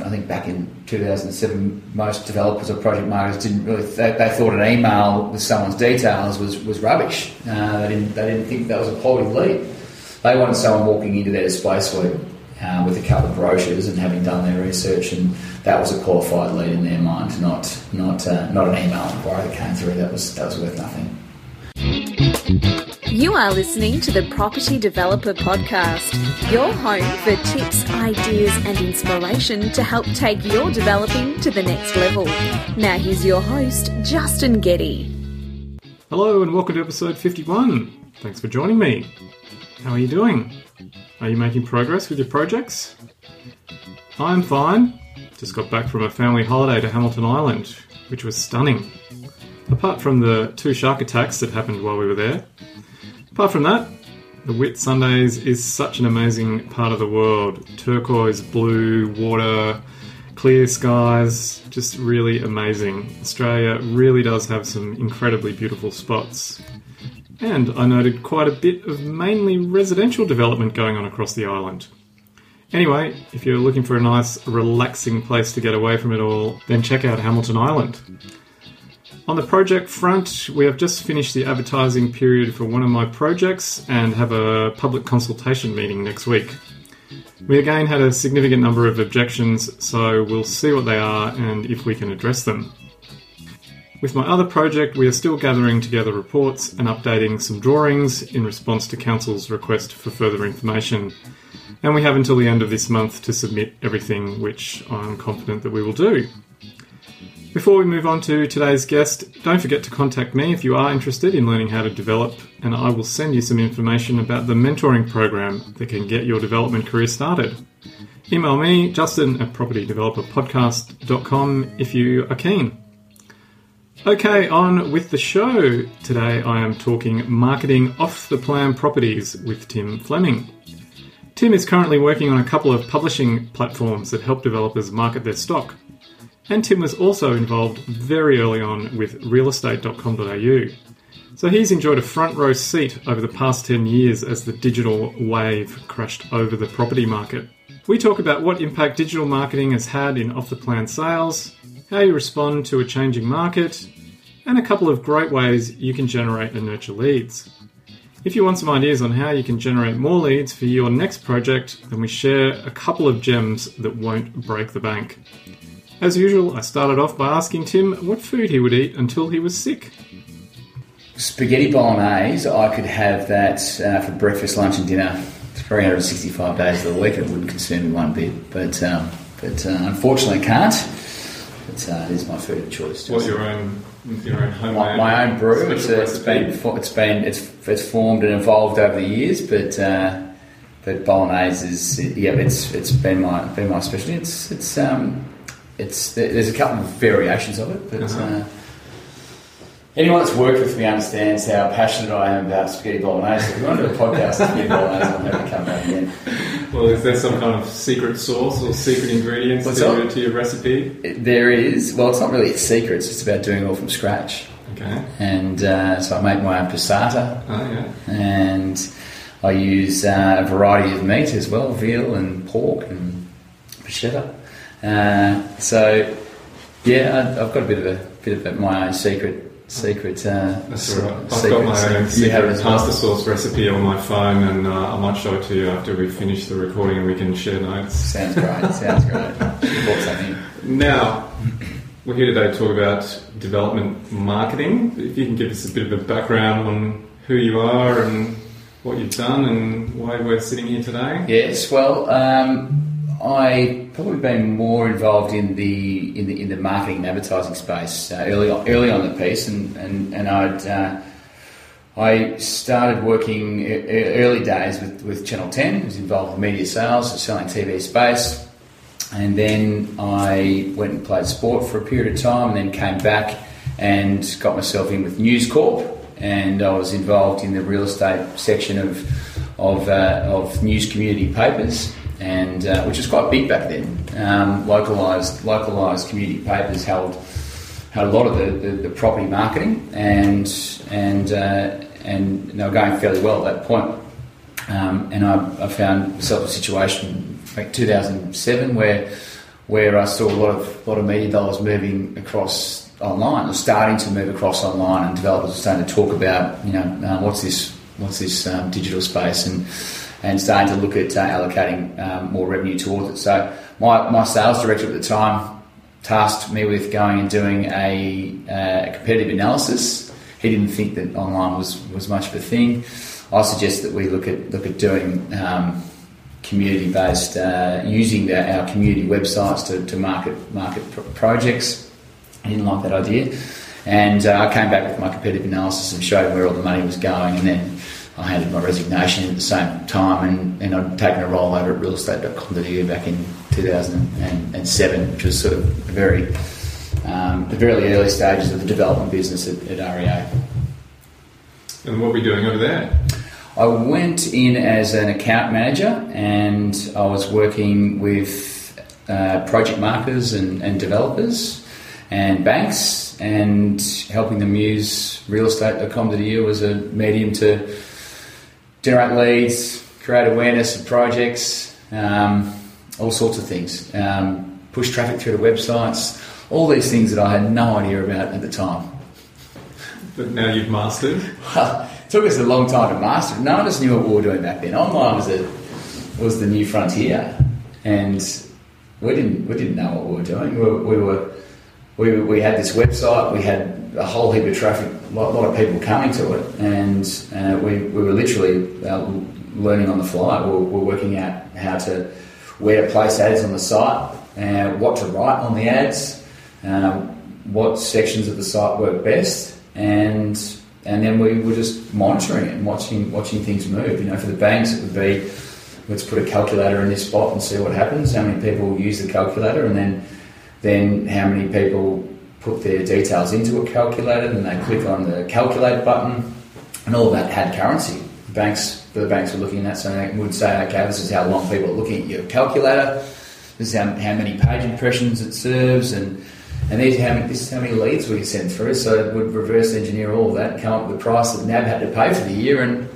I think back in 2007, most developers or project marketers didn't really. They, they thought an email with someone's details was was rubbish. Uh, they didn't they didn't think that was a quality lead. They wanted someone walking into their display suite uh, with a couple of brochures and having done their research, and that was a qualified lead in their mind, not not uh, not an email inquiry that came through. That was that was worth nothing. You are listening to the Property Developer Podcast, your home for tips, ideas, and inspiration to help take your developing to the next level. Now, here's your host, Justin Getty. Hello, and welcome to episode 51. Thanks for joining me. How are you doing? Are you making progress with your projects? I'm fine. Just got back from a family holiday to Hamilton Island, which was stunning. Apart from the two shark attacks that happened while we were there, apart from that, the Whitsundays is such an amazing part of the world. Turquoise blue water, clear skies, just really amazing. Australia really does have some incredibly beautiful spots. And I noted quite a bit of mainly residential development going on across the island. Anyway, if you're looking for a nice, relaxing place to get away from it all, then check out Hamilton Island. On the project front, we have just finished the advertising period for one of my projects and have a public consultation meeting next week. We again had a significant number of objections, so we'll see what they are and if we can address them. With my other project, we are still gathering together reports and updating some drawings in response to Council's request for further information. And we have until the end of this month to submit everything, which I'm confident that we will do. Before we move on to today's guest, don't forget to contact me if you are interested in learning how to develop, and I will send you some information about the mentoring program that can get your development career started. Email me, justin at propertydeveloperpodcast.com if you are keen. Okay, on with the show. Today I am talking marketing off the plan properties with Tim Fleming. Tim is currently working on a couple of publishing platforms that help developers market their stock. And Tim was also involved very early on with realestate.com.au. So he's enjoyed a front row seat over the past 10 years as the digital wave crashed over the property market. We talk about what impact digital marketing has had in off the plan sales, how you respond to a changing market, and a couple of great ways you can generate and nurture leads. If you want some ideas on how you can generate more leads for your next project, then we share a couple of gems that won't break the bank. As usual, I started off by asking Tim what food he would eat until he was sick. Spaghetti bolognese, I could have that uh, for breakfast, lunch, and dinner 365 days of the week. It wouldn't concern me one bit, but um, but uh, unfortunately, I can't. But uh, it is my food of choice. What's your own your own homemade? My, my own brew. It's, special uh, it's recipe? been it's been it's it's formed and evolved over the years, but uh, but bolognese is yeah, it's it's been my been my specialty. It's it's um it's there's a couple of variations of it, but. Uh-huh. Uh, Anyone that's worked with me understands how passionate I am about spaghetti bolognese. If you want to do a podcast on spaghetti bolognese, I'm happy to come back again. Well, is there some kind of secret sauce or secret ingredients What's to, up? to your recipe? It- There is, well, it's not really a secret, it's just about doing it all from scratch. Okay. And uh, so I make my own passata, Oh, yeah. and I use uh, a variety of meat as well, veal and pork and bruschetta. Uh, so yeah, I- I've got a bit of a bit of a, my own secret secret. Uh, That's all right. I've got my own have secret pasta sauce recipe on my phone, and uh, I might show it to you after we finish the recording, and we can share notes. Sounds great. Sounds great. You bought something. Now, we're here today to talk about development marketing. If you can give us a bit of a background on who you are and what you've done and why we're sitting here today. Yes, well, um, I probably been more involved in the in the in the marketing and advertising space uh, early on, early on the piece, and and and I'd. Uh, I started working early days with, with Channel 10, was involved in media sales, selling TV space, and then I went and played sport for a period of time, and then came back and got myself in with News Corp, and I was involved in the real estate section of of, uh, of news community papers, and uh, which was quite big back then. Um, localized localized community papers held had a lot of the, the, the property marketing, and and uh, and they were going fairly well at that point. Um, and I, I found myself a situation like 2007 where where I saw a lot of lot of media dollars moving across online, or starting to move across online, and developers were starting to talk about, you know, uh, what's this what's this um, digital space and and starting to look at uh, allocating um, more revenue towards it. So my, my sales director at the time tasked me with going and doing a, uh, competitive analysis. He didn't think that online was, was much of a thing. I suggest that we look at look at doing um, community based, uh, using the, our community websites to, to market market projects. I didn't like that idea, and uh, I came back with my competitive analysis and showed where all the money was going, and then I handed my resignation at the same time, and, and I'd taken a role over at realestate.com.au back in 2007, which was sort of very um, the very early stages of the development business at, at REA. And what were you doing over there? I went in as an account manager, and I was working with uh, project marketers and, and developers and banks, and helping them use realestate.com.au as a medium to generate leads, create awareness of projects, um, all sorts of things. Um, push traffic through to websites, all these things that I had no idea about at the time. But now you've mastered? it took us a long time to master. None of us knew what we were doing back then. Online was, a, was the new frontier, and we didn't, we didn't know what we were doing. We we were we, we had this website, we had a whole heap of traffic, a lot, lot of people coming to it, and uh, we, we were literally uh, learning on the fly. We were, we were, working out how to where to place ads on the site, uh, what to write on the ads, um, what sections of the site work best, and and then we were just monitoring it and watching watching things move. You know, for the banks, it would be let's put a calculator in this spot and see what happens. How many people use the calculator, and then then how many people put their details into a calculator, then they click on the calculate button, and all that had currency. The banks, the banks were looking at that, so they would say, okay, this is how long people are looking at your calculator, this is how, how many page impressions it serves, and and these how many, this is how many leads we send through. So it would reverse engineer all that, come up with the price that NAB had to pay for the year, and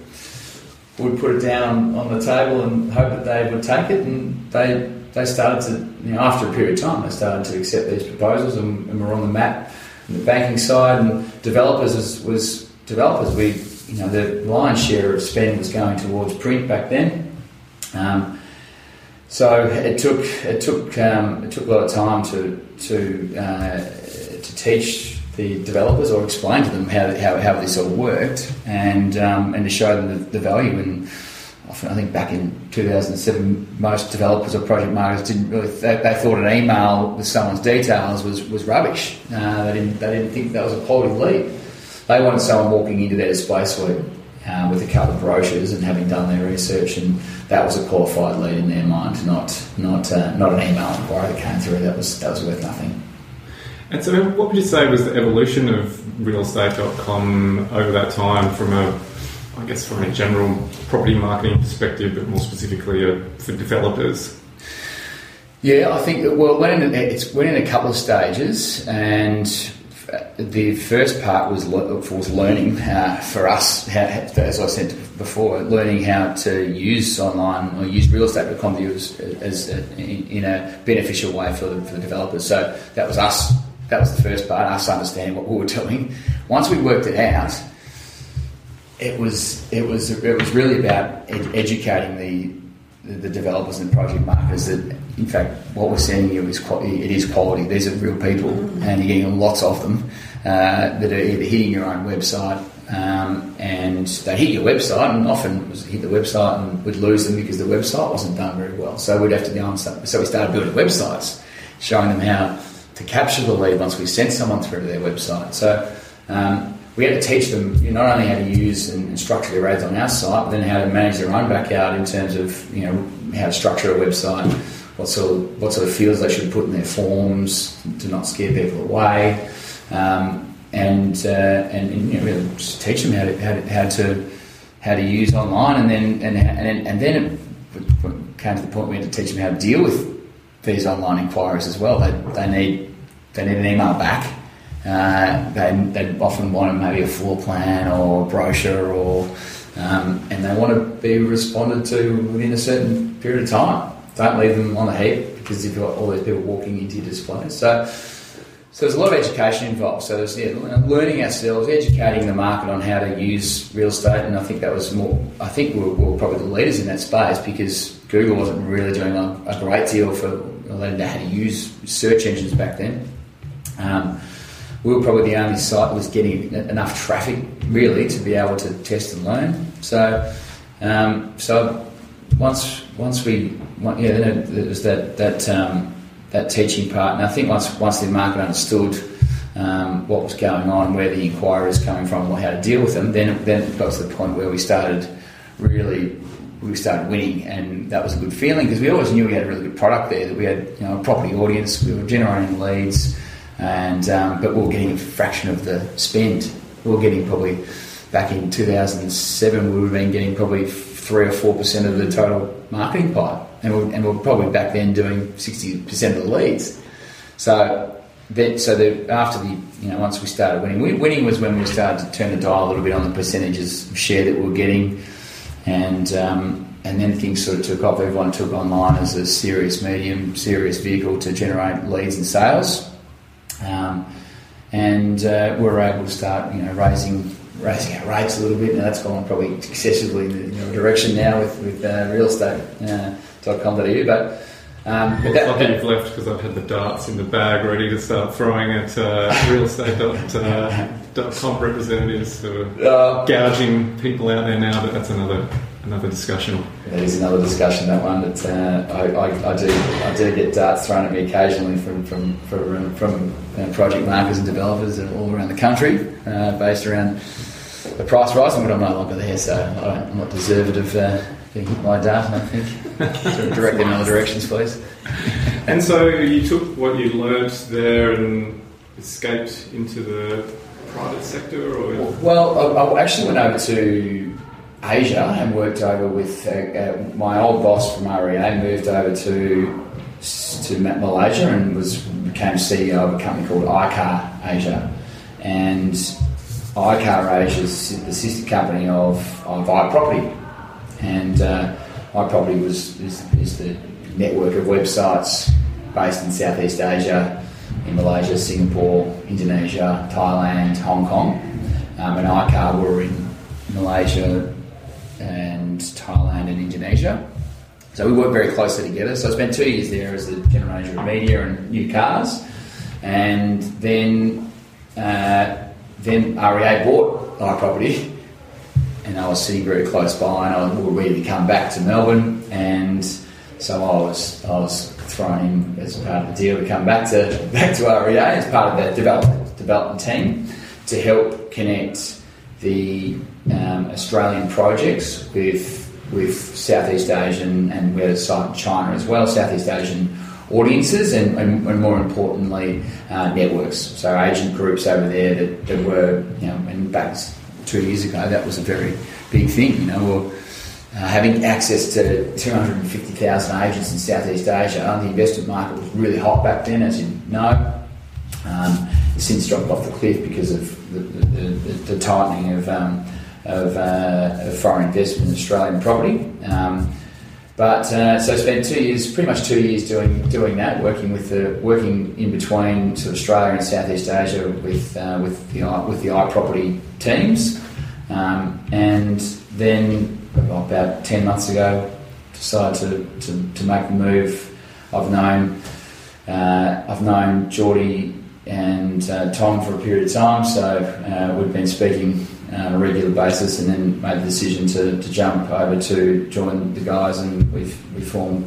would put it down on the table and hope that they would take it, and they they started to, you know, after a period of time, they started to accept these proposals and, and we're on the map. And the banking side and developers was, was developers. We, you know, the lion's share of spend was going towards print back then. Um, so it took it took um, it took a lot of time to to uh, to teach the developers or explain to them how, how, how this all worked and um, and to show them the, the value and I think back in 2007, most developers or project marketers didn't really they, they thought an email with someone's details was was rubbish. Uh, they didn't they didn't think that was a quality lead. They wanted someone walking into their display suite uh, with a couple of brochures and having done their research, and that was a qualified lead in their mind, not not uh, not an email inquiry that came through that was that was worth nothing. And so, what would you say was the evolution of realestate.com over that time from a I guess from a general property marketing perspective, but more specifically uh, for developers? Yeah, I think well, in, it's went in a couple of stages, and the first part was was learning for us, how, as I said before, learning how to use online or use realestate.com as, as a, in a beneficial way for the, for the developers. So that was us. That was the first part, us understanding what we were doing. Once we worked it out, it was it was it was really about ed- educating the, the, the developers and project marketers that in fact what we're sending you is quality, it is quality. These are real people, mm-hmm. and you're getting lots of them uh, that are either hitting your own website. Um, and they hit your website, and often hit the website and would lose them because the website wasn't done very well. So we'd have to go. So we started building websites, showing them how to capture the lead once we sent someone through to their website. So um, we had to teach them not only how to use and structure their ads on our site, but then how to manage their own backyard in terms of you know how to structure a website, what sort of what sort of fields they should put in their forms to not scare people away, um, and, uh, and, and you know really just teach them how to how to, how to how to use online, and then and and, and then it came to the point we had to teach them how to deal with these online inquiries as well. They, they need they need an email back uh, they, they often want maybe a floor plan or a brochure or um, and they want to be responded to within a certain period of time. Don't leave them on the heap because you've got all these people walking into your displays. So, so there's a lot of education involved. So there's yeah, learning ourselves, educating the market on how to use real estate, and I think that was more. I think we were, we were probably the leaders in that space because Google wasn't really doing a, a great deal for letting how to use search engines back then. Um, we were probably the only site that was getting enough traffic really to be able to test and learn. So, um, so once once we yeah, then it was that that um, that teaching part, and I think once once the market understood um, what was going on, where the inquiries coming from, or how to deal with them, then then it got to the point where we started really we started winning, and that was a good feeling because we always knew we had a really good product there. That we had you know a property audience, we were generating leads, and um, but we were getting a fraction of the spend. We were getting probably back in 2007, we would have been getting probably three or four percent of the total marketing pie, and we're, and we're probably back then doing 60 percent of the leads. So so the, after the you know once we started winning, winning was when we started to turn the dial a little bit on the percentages of share that we were getting and um, and then things sort of took off. Everyone took online as a serious medium, serious vehicle to generate leads and sales, um, and uh, we were able to start you know raising raising our rates a little bit. Now that's gone probably excessively in the you know, direction now with with uh, real estate. Uh, .com.au, but um, but that, that, you've left because I've had the darts in the bag ready to start throwing at uh, real estate dot, uh, dot com representatives who are uh, gouging people out there now. But that's another another discussion. That is another discussion. That one. That uh, I, I, I, do I do get darts thrown at me occasionally from from from, from uh, project marketers and developers and all around the country, uh, based around the price rising. But I'm no longer there, so I am not deserved of being hit by a dart. I think direct in other directions, please. and so you took what you learnt there and escaped into the private sector, or well, I, I actually went over to Asia and worked over with uh, uh, my old boss from REA. Moved over to to Malaysia and was became CEO of a company called iCar Asia, and iCar Asia is the sister company of of iProperty, and uh, iProperty was is, is the network of websites based in Southeast Asia, in Malaysia, Singapore, Indonesia, Thailand, Hong Kong, um, and iCar were in Malaysia and Thailand and Indonesia. So we worked very closely together. So I spent two years there as the general manager of media and new cars, and then uh, then REA bought iProperty, and I was sitting very close by, and I was ready to come back to Melbourne, and so I was I was thrown in as part of the deal to come back to back to REA as part of that development development team to help connect the um, Australian projects with with Southeast Asian and where China as well, Southeast Asian audiences and, and, and more importantly uh, networks. So agent groups over there that, that were you know and back two years ago, that was a very big thing. You know, or, uh, having access to 250,000 agents in Southeast Asia, the investment market was really hot back then, as you know. Um, since dropped off the cliff because of the, the, the, tightening of, um, of, uh, of, foreign investment in Australian property. Um, but uh, so I spent two years, pretty much two years doing doing that, working with the working in between sort of Australia and Southeast Asia with uh, with the with the iProperty teams, um, and then about ten months ago, decided to, to, to make the move. I've known uh, I've known Geordie and uh, Tom for a period of time, so uh, we've been speaking on a regular basis, and then made the decision to, to jump over to join the guys, and we've we formed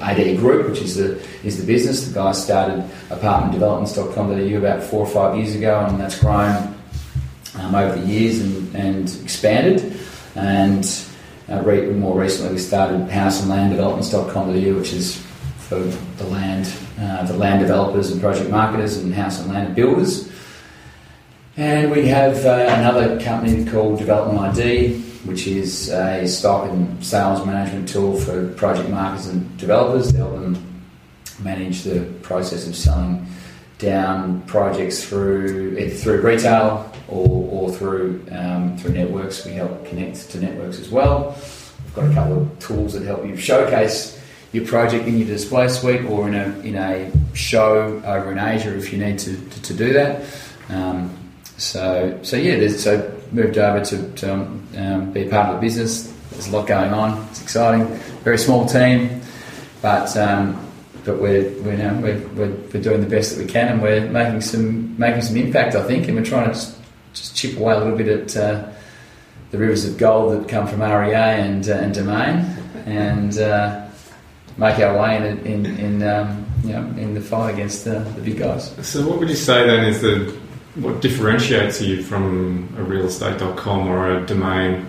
AD Group, which is the is the business. The guys started apartmentdevelopments.com.au about four or five years ago, and that's grown um, over the years and, and expanded. And uh, re- more recently, we started houseandlanddevelopments.com.au, which is for the land, uh, the land developers and project marketers and house and land builders. And we have uh, another company called Development ID, which is a stock and sales management tool for project marketers and developers to help them manage the process of selling down projects through either through retail or, or through um, through networks. We help connect to networks as well. We've got a couple of tools that help you showcase your project in your display suite or in a in a show over in Asia if you need to, to, to do that. Um, so so yeah, so moved over to, to um, be a part of the business. There's a lot going on. It's exciting. Very small team, but um, but we're we're, now, we're, we're, we're doing the best that we can, and we're making some making some impact, I think, and we're trying to just, just chip away a little bit at uh, the rivers of gold that come from REA and uh, and Domain, and uh, make our way in in, in um, you know in the fight against the, the big guys. So, what would you say then is the what differentiates you from a realestate.com or a domain?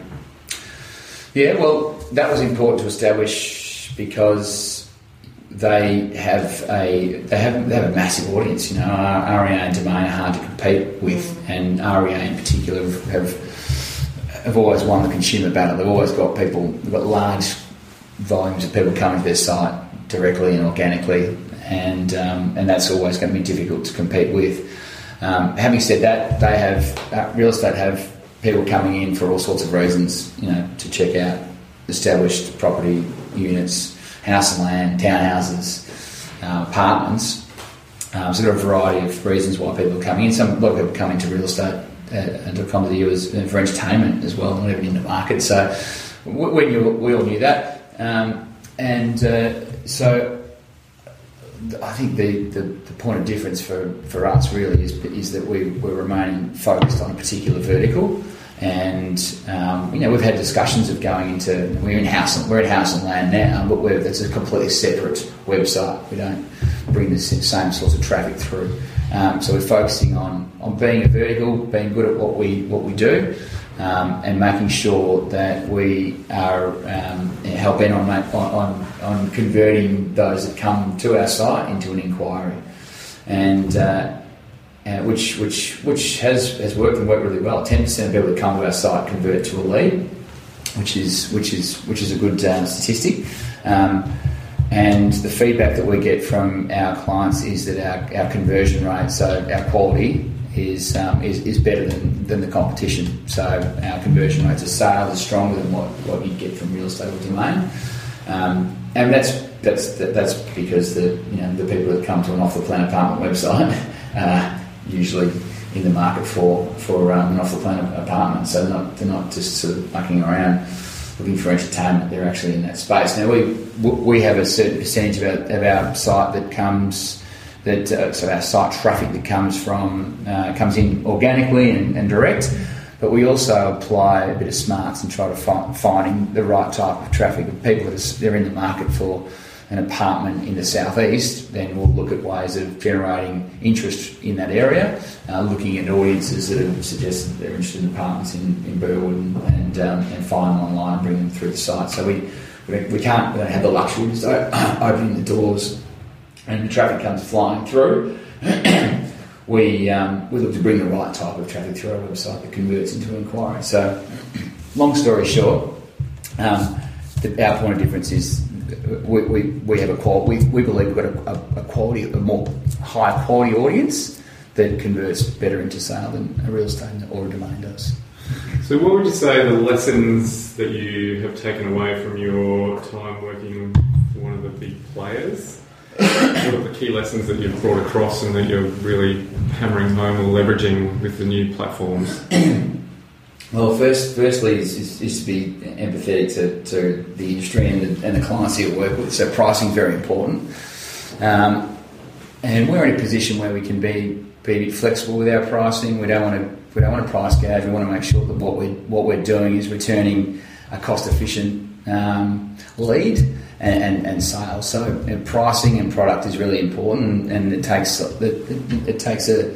Yeah, well, that was important to establish because they have a they have they have a massive audience. You know, REA and Domain are hard to compete with, and REA in particular have have always won the consumer battle. They've always got people, they've got large volumes of people coming to their site directly and organically, and um, and that's always going to be difficult to compete with. Um, having said that, they have uh, real estate have people coming in for all sorts of reasons, you know, to check out established property units, house and land, townhouses, uh, apartments. Um, so there are a variety of reasons why people are coming in. Some a lot of people come into real estate uh, and to come to the U as for entertainment as well, not even in the market. So we, knew, we all knew that, um, and uh, so I think the, the, the, point of difference for, for us really is, is that we, we're remaining focused on a particular vertical. And um, you know we've had discussions of going into we're in house we're in house and land now, but we're, that's a completely separate website. We don't bring the same sorts of traffic through. Um, so we're focusing on, on being a vertical, being good at what we what we do, um, and making sure that we are um, helping on, on, on converting those that come to our site into an inquiry, and uh, uh, which which which has, has worked and worked really well. Ten percent of people that come to our site convert to a lead, which is which is which is a good uh, statistic. Um, and the feedback that we get from our clients is that our, our conversion rate, so our quality, is, um, is, is better than, than the competition. So our conversion rates of sales are stronger than what, what you get from real estate or domain. Um, and that's that's that's because the you know the people that come to an off the plan apartment website are usually in the market for for um, an off the plan apartment. So they're not they're not just sort of mucking around looking for entertainment. They're actually in that space. Now we we have a certain percentage of our, of our site that comes that uh, so our site traffic that comes from uh, comes in organically and, and, direct. But we also apply a bit of smarts and try to find finding the right type of traffic of people that are they're in the market for an apartment in the southeast, then we'll look at ways of generating interest in that area, uh, looking at audiences that have suggested they're interested in apartments in, in Burwood and, and, um, and find them online and bring them through the site. So we, we, can't we don't have the luxury of opening the doors and traffic comes flying through. we, um, we look to bring the right type of traffic through our website that converts into inquiry. So, long story short, um, the, our point of difference is we, we, we have a quality, we, we believe we've got a, a, quality, a more high quality audience that converts better into sale than a real estate or a domain does. So, what would you say the lessons that you have taken away from your time working for one of the big players? What are the key lessons that you've brought across and that you're really hammering home or leveraging with the new platforms? Well, first, firstly, is, is, is to be empathetic to, to the industry and the, and the clients you work with. So pricing is very important, um, and we're in a position where we can be be flexible with our pricing. We don't want to we don't want to price gouge. We want to make sure that what we what we're doing is returning a cost efficient um, lead and, and, and, sales. So pricing and product is really important, and, it takes it, it takes a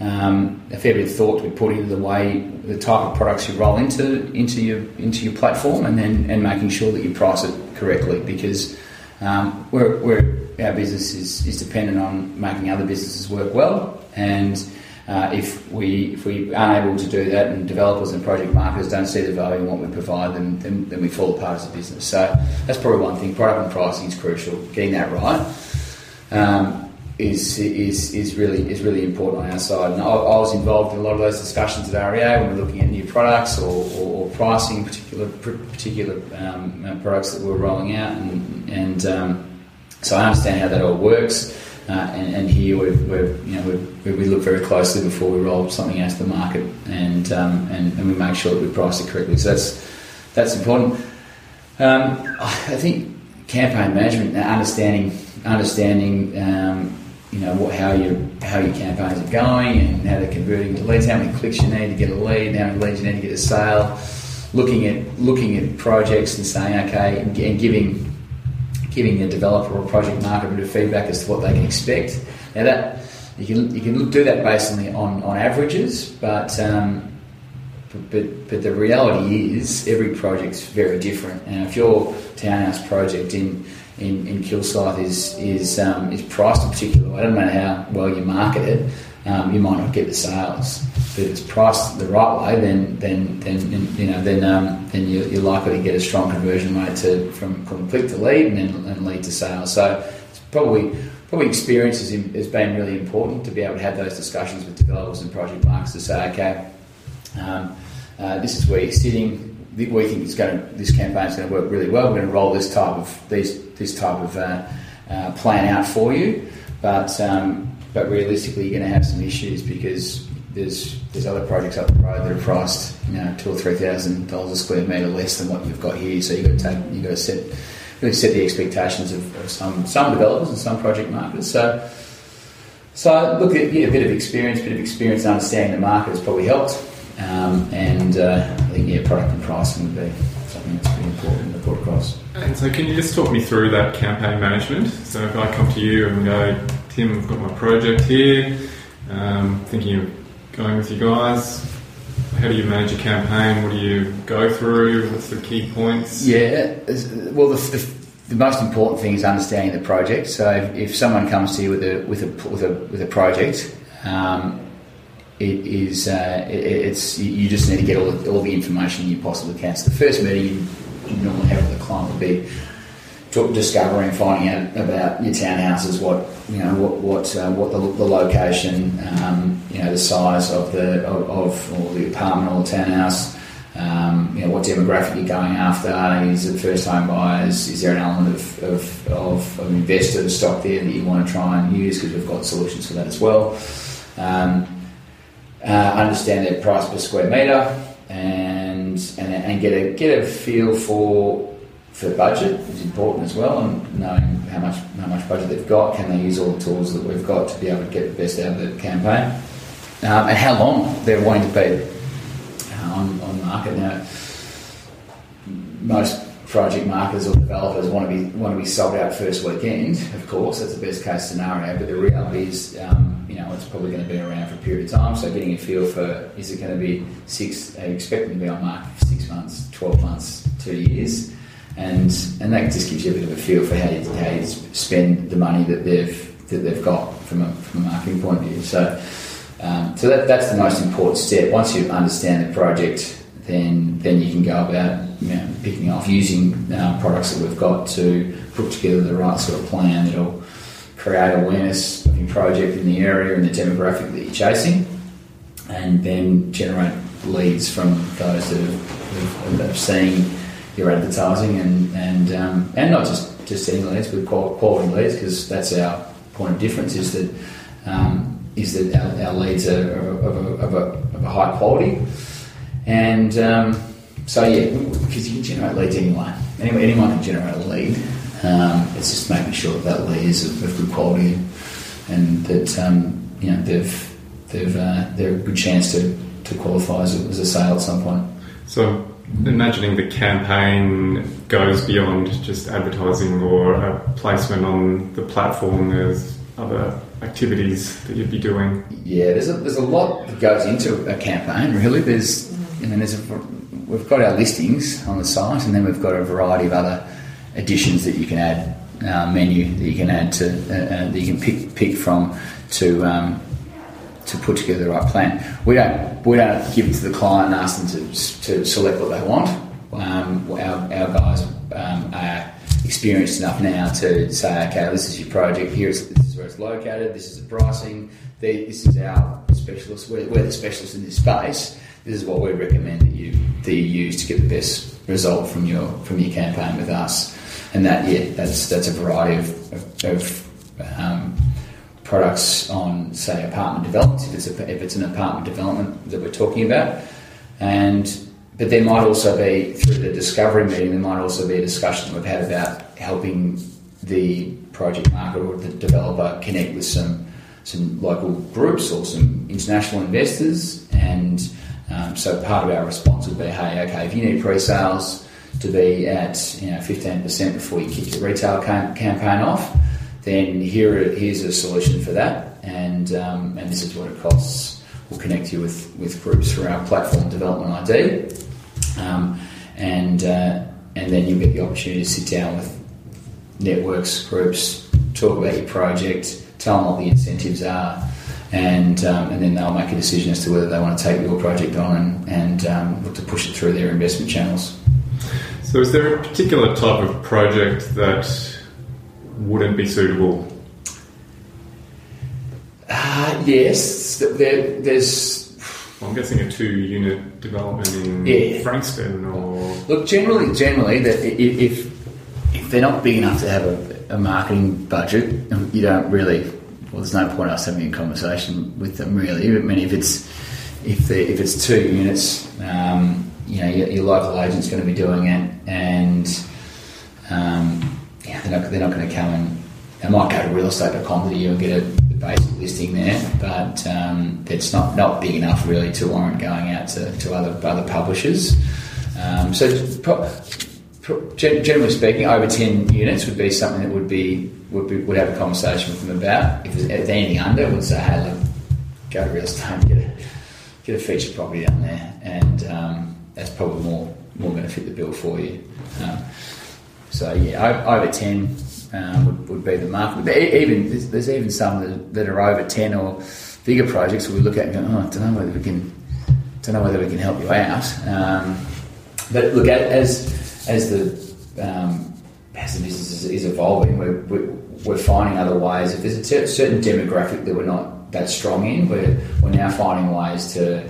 um, a fair bit of thought to be put into the way the type of products you roll into into your into your platform, and then and making sure that you price it correctly because um, we're, we're, our business is, is dependent on making other businesses work well, and uh, if we if we aren't able to do that, and developers and project marketers don't see the value in what we provide them, then, then we fall apart as a business. So that's probably one thing. Product and pricing is crucial. Getting that right. Um, is is is really is really important on our side. And I, I, was involved in a lot of those discussions at REA when we we're looking at new products or, or, or pricing particular particular um, uh, products that we we're rolling out, and, and um, so I understand how that all works. Uh, and, and, here we you know we we look very closely before we roll something out to the market, and um, and, and we make sure that we price it correctly. So that's that's important. Um, I think campaign management, understanding understanding um, you know what, how your how your campaigns are going and how they're converting to leads, how many clicks you need to get a lead, how many leads you need to get a sale. Looking at looking at projects and saying okay, and giving giving a developer or project marketer a bit of feedback as to what they can expect. Now that you can you can do that based on the, on, on averages, but, um, but but but the reality is every project's very different. And if your townhouse project in in, in Kilsyth is is um, is priced a particular way. I don't matter how well you market it, um, you might not get the sales. But if it's priced the right way, then then then you know then um, then you're, you're, likely to get a strong conversion rate to from, from click to lead and then and lead to sales. So it's probably probably experience has, has been really important to be able to have those discussions with developers and project marketers to say, okay, um, uh, this is where you're sitting we think it's going to, this campaign is going to work really well. We're going to roll this type of these this type of uh, uh, plan out for you, but um, but realistically, you're going to have some issues because there's there's other projects up the road that are priced you know two or three thousand dollars a square metre less than what you've got here. So you've got to take you've got to set really set the expectations of, of some some developers and some project marketers. So. So look, a bit of experience, a bit of experience and understanding the market has probably helped. Um, and uh, I think yeah, product and pricing would be something that's pretty important to put across. And so, can you just talk me through that campaign management? So, if I come to you and go, Tim, I've got my project here, um, thinking of going with you guys. How do you manage a campaign? What do you go through? What's the key points? Yeah, well, the, the, the most important thing is understanding the project. So, if, if someone comes to you with a with a with a, with a project, um, it is uh, it, it's you just need to get all the, all the information you possibly can. So the first meeting you, normally have with the client would be discovering, finding out about your townhouses, what you know, what what uh, what the, the location, um, you know, the size of the of, of or the apartment or the townhouse. Um, you know, what demographic you're going after? Is it first home buyers? Is there an element of, of, of, of investor stock there that you want to try and use? Because we've got solutions for that as well. Um, uh, understand their price per square metre, and, and and get a get a feel for for budget is important as well, and knowing how much how much budget they've got, can they use all the tools that we've got to be able to get the best out of the campaign, um, and how long they're wanting to be uh, on on market now. Most project marketers or developers want to be want to be sold out first weekend. Of course, that's the best case scenario. But the reality is, um, you know, it's probably going to be around for a period of time. So getting a feel for is it going to be six? Are you expecting to be on market for six months, twelve months, two years? And and that just gives you a bit of a feel for how you, how you spend the money that they've that they've got from a from a marketing point of view. So. Um, so that, that's the most important step. Once you understand the project, then then you can go about you know, picking off using uh, products that we've got to put together the right sort of plan that'll create awareness of your project in the area and the demographic that you're chasing, and then generate leads from those that have, have, have seen your advertising and and um, and not just just seeing leads, but quality leads because that's our point of difference is that um, is that our, our leads are of a, of, a, of a high quality and um, so yeah, because you can generate leads anyway. Anyway, anyone can generate a lead. Um, it's just making sure that that lead is of, of good quality and, that um, you know they've they've uh, they're a good chance to, to qualify as a, as a sale at some point. So imagining the campaign goes beyond just advertising or a placement on the platform. There's other activities that you'd be doing. Yeah, there's a, there's a lot that goes into a campaign. Really, there's and then there's a, we've got our listings on the site, and then we've got a variety of other additions that you can add, uh, menu that you can add to uh, uh, that you can pick pick from to um, to put together the right plan. We don't we don't give it to the client and ask them to, to select what they want. Um, our, our guys um, are experienced enough now to say, okay, this is your project. Here's this is where it's located. This is the pricing. This is our specialist. We're, we're the specialists in this space. This is what we recommend that you that you use to get the best result from your from your campaign with us. And that yeah, that's that's a variety of, of, of um, products on say apartment developments if it's a, if it's an apartment development that we're talking about, and but there might also be through the discovery meeting there might also be a discussion that we've had about helping the project market or the developer connect with some some local groups or some international investors. And um, so part of our response would be hey okay if you need pre-sales to be at you know 15% before you kick your retail cam- campaign off then here here's a solution for that. And um, and this is what it costs. We'll connect you with, with groups through our platform development ID um, and uh, and then you'll get the opportunity to sit down with networks, groups, talk about your project, tell them what the incentives are, and um, and then they'll make a decision as to whether they want to take your project on and, and um, look to push it through their investment channels. So, is there a particular type of project that wouldn't be suitable? Uh, yes, there, there's. Well, I'm guessing a two-unit development in Yeah. Frankston or Look, generally, generally, that if if they're not big enough to have a, a marketing budget, you don't really. Well, there's no point us having a conversation with them, really. I mean, if it's if if it's two units, um, you know, your, your local agent's going to be doing it, and um, yeah, they're not, they're not going to come and they might go to realestate.com to you and get a basic listing there, but um, it's not, not big enough really to warrant going out to, to other other publishers. Um, so, pro, pro, generally speaking, over ten units would be something that would be would be, would have a conversation with them about. If there's anything under, would say, hey, look, go to real estate and get a get a featured property down there, and um, that's probably more more going to fit the bill for you. So yeah, over ten um, would, would be the market. But even there's, there's even some that, that are over ten or bigger projects we look at and go, oh, I don't know whether we can, don't know whether we can help you out. Um, but look, as as the um, as the business is, evolving, we're, we're, finding other ways. If there's a cer- certain demographic that we're not that strong in, we're, we're now finding ways to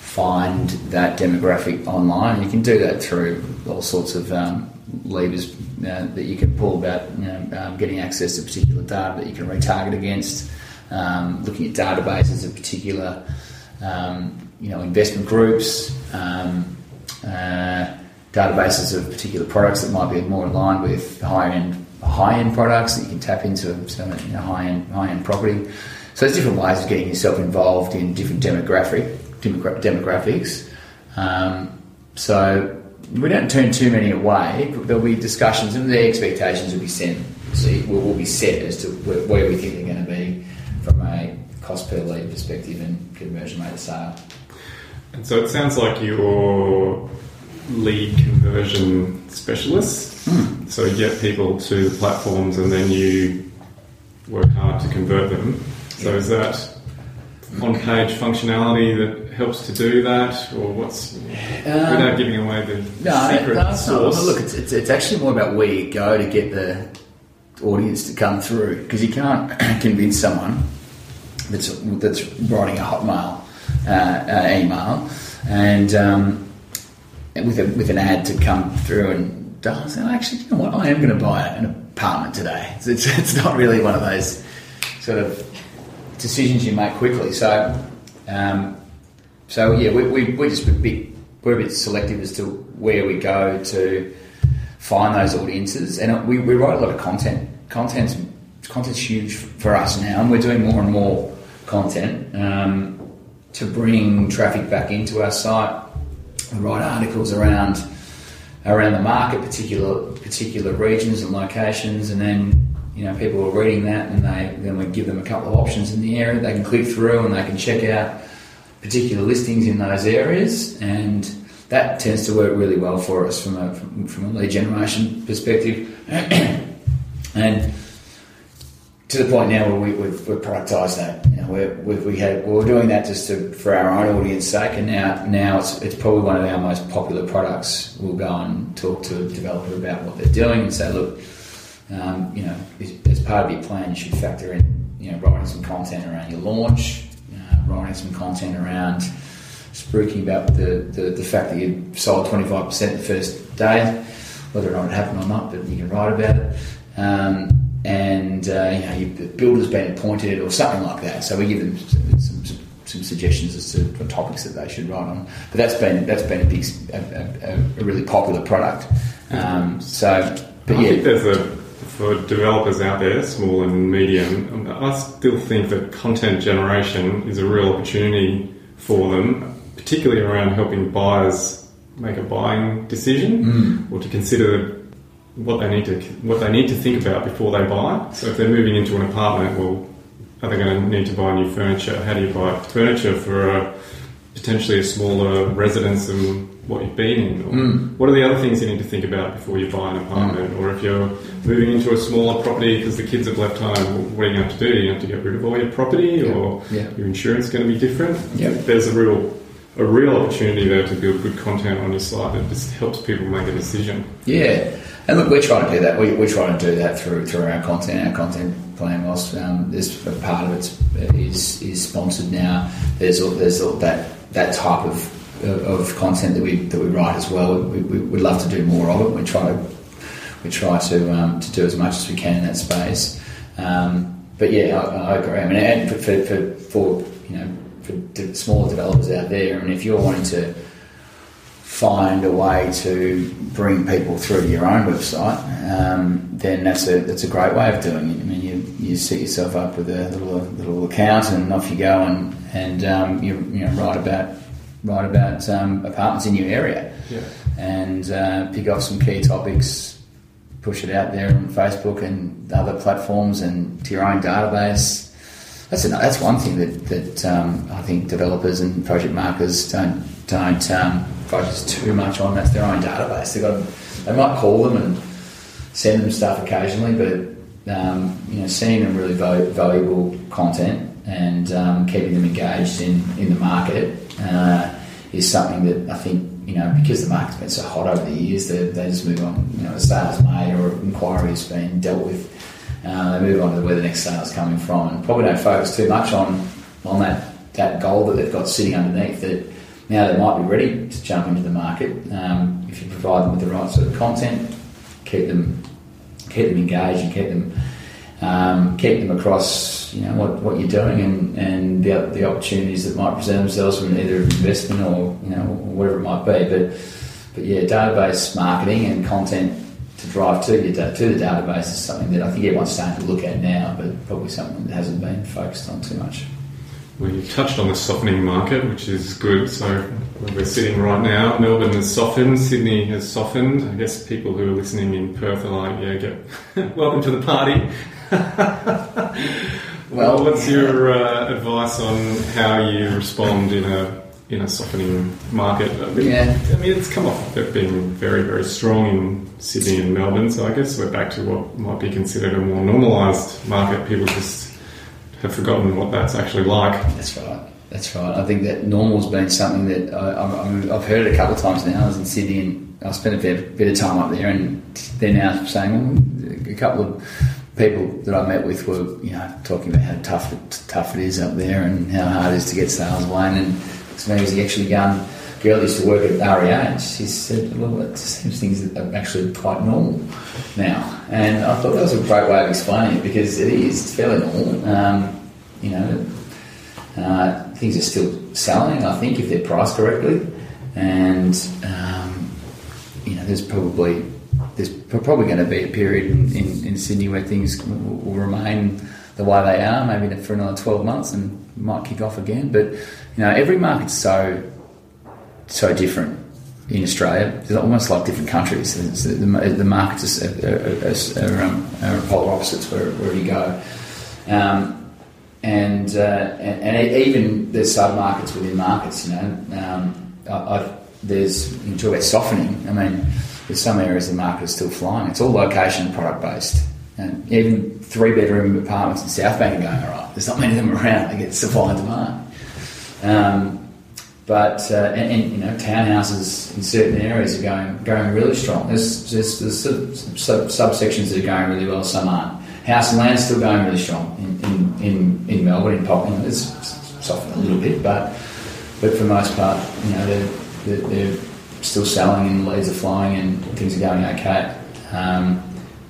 find that demographic online. You can do that through all sorts of um, levers uh, that you can pull about you know, um, getting access to particular data that you can retarget against, um, looking at databases of particular um, you know investment groups, um, uh, databases of particular products that might be more aligned with higher end high end products that you can tap into so, you know, high end high end property. So there's different ways of getting yourself involved in different demographic demogra- demographics. Um, so we don't turn too many away. There'll be discussions, and the expectations will be set. See, will, will be set as to where, where we think they're going to be from a cost per lead perspective and conversion rate of sale. And so it sounds like you're lead conversion specialists. Hmm. So you get people to the platforms and then you work hard to convert them. So is that on-page functionality that helps to do that, or what's without giving away the No, secret no, sauce? Look, it's, it's, it's actually more about where you go to get the audience to come through because you can't convince someone that's that's writing a Hotmail uh, uh, email and um, with a, with an ad to come through and oh, say, actually, you know what, I am going to buy an apartment today. It's, it's, it's not really one of those sort of decisions you make quickly. So, um, so yeah, we, we, we're just a bit we're a bit selective as to where we go to find those audiences, and we, we write a lot of content. Content's content's huge for us now, and we're doing more and more content um, to bring traffic back into our site. We write articles around around the market, particular particular regions and locations, and then you know people are reading that, and they then we give them a couple of options in the area. They can click through and they can check out particular listings in those areas, and that tends to work really well for us from a from, a lead generation perspective. and to the point now where we, we've, we've that. You know, we're, we've, we had, we were doing that just to, for our own audience sake, and now now it's, it's probably one of our most popular products. We'll go and talk to a developer about what they're doing and say, look, um, you know, as, part of your plan, you should factor in you know, writing some content around your launch, writing some content around spruiking about the, the, the fact that you sold 25% the first day, whether or not it happened or not, but you can write about it. Um, and uh, you know, you, the builder's been appointed or something like that. So we give them some, some, some suggestions as to the topics that they should write on. But that's been that's been a big, a, a, a really popular product. Um, so, but I yeah, think there's a for developers out there, small and medium. I still think that content generation is a real opportunity for them, particularly around helping buyers make a buying decision mm. or to consider what they need to what they need to think about before they buy. So if they're moving into an apartment, well, are they going to need to buy new furniture? How do you buy furniture for a potentially a smaller residence than what you've been in? Or What are the other things you need to think about before you buy an apartment? Or if you're moving into a smaller property because the kids have left home, what are you going to have to do? Do you have to get rid of all your property, or Yeah. your insurance going to be different? There's a real a real opportunity there to build good content on your site that just helps people make a decision. Yeah, and look, we're trying to do that. We, we're trying to do that through through our content. Our content plan was um, a part of it is is sponsored now. There's all, there's all that that type of of content that we that we write as well. We, we, we'd love to do more of it. We try to we try to um, to do as much as we can in that space. Um, but yeah, I, I agree. I mean, and for, for, for, for you know for de- smaller developers out there, I mean, if you're wanting to find a way to bring people through to your own website, um, then that's a that's a great way of doing it. I mean, you, you set yourself up with a little little account, and off you go, and and um, you you know write about write about um, apartments in your area, Yeah. and uh, pick off some key topics, push it out there on Facebook and other platforms, and to your own database. That's a, that's one thing that that um, I think developers and project markers don't don't um, focus too much on. That's their own database. They got they might call them and send them stuff occasionally, but um, you know, seeing them really val- valuable content and um, keeping them engaged in in the market uh, is something that I think you know because the market's been so hot over the years, they, they just move on. You know, a sales made or inquiry has been dealt with. Uh, they move on to where the next sale is coming from, and probably don't focus too much on on that that goal that they've got sitting underneath. That now they might be ready to jump into the market um, if you provide them with the right sort of content, keep them keep them engaged and keep them um, keep them across you know what, what you're doing and, and the, the opportunities that might present themselves from either investment or you know whatever it might be. But but yeah, database marketing and content to drive to your to the database is something that I think everyone's starting to look at now, but probably something that hasn't been focused on too much. Well, you touched on the softening market, which is good. So we're sitting right now, Melbourne has softened, Sydney has softened. I guess people who are listening in Perth are like, yeah, get welcome to the party. well, what's your uh, advice on how you respond in a in a softening market? I mean, Yeah. I mean, it's come off of being very, very strong in Sydney and Melbourne. So I guess we're back to what might be considered a more normalised market. People just have forgotten what that's actually like. That's right. That's right. I think that normal's been something that I, I've heard it a couple of times now. I was in Sydney and I spent a bit, of time up there, and they're now saying a couple of people that I met with were, you know, talking about how tough it, tough it is up there and how hard it is to get sales, Wayne. And so maybe he's actually gone. Girl used to work at REA, and she said, "Well, it seems things are actually quite normal now." And I thought that was a great way of explaining it because it is fairly normal. Um, you know, uh, things are still selling, I think, if they're priced correctly, and um, you know, there's probably there's probably going to be a period in, in, in Sydney where things will, remain the way they are, maybe for another 12 months, and might kick off again. But you know, every market's so so different in Australia. It's almost like different countries. The, the markets are, are, are, um, are polar opposites where, wherever you go. Um, and, uh, and and even there's sub markets within markets. You know, um, I, there's you talk about softening. I mean, there's some areas the market is still flying. It's all location and product based. And even three bedroom apartments in South Bank are going all right. There's not many of them around. They get supply and demand. Um, but uh, and, and, you know townhouses in certain areas are going going really strong. There's there's, there's sub, sub, subsections that are going really well. Some aren't. House and land's still going really strong in, in, in, in Melbourne, in Pop. It's softened a little bit, but but for the most part, you know, they're, they're, they're still selling and leads are flying and things are going okay. Um,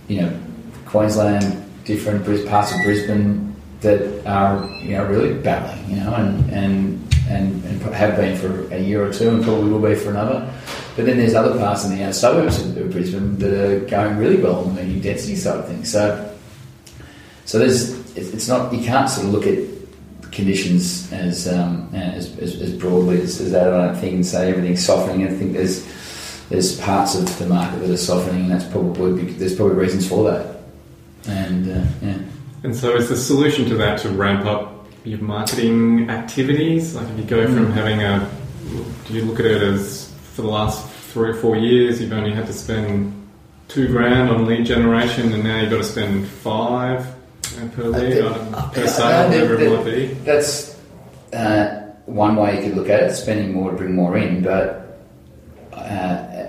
you know, Queensland, different parts of Brisbane that are you know really battling, you know, and and and, and have been for a year or two and probably will be for another. But then there's other parts in the outer suburbs of Brisbane that are going really well on the density side of things. So, so there's it's not you can't sort of look at conditions as um, as, as, as, broadly as, as that. I don't think and say everything's softening. I think there's there's parts of the market that are softening, and that's probably there's probably reasons for that. And uh, yeah. And so, is the solution to that to ramp up your marketing activities? Like, if you go from mm. having a, do you look at it as for the last three or four years, you've only had to spend two grand on lead generation, and now you've got to spend five per lead, uh, per sale, whatever it might be? That's uh, one way you could look at it, spending more to bring more in, but uh,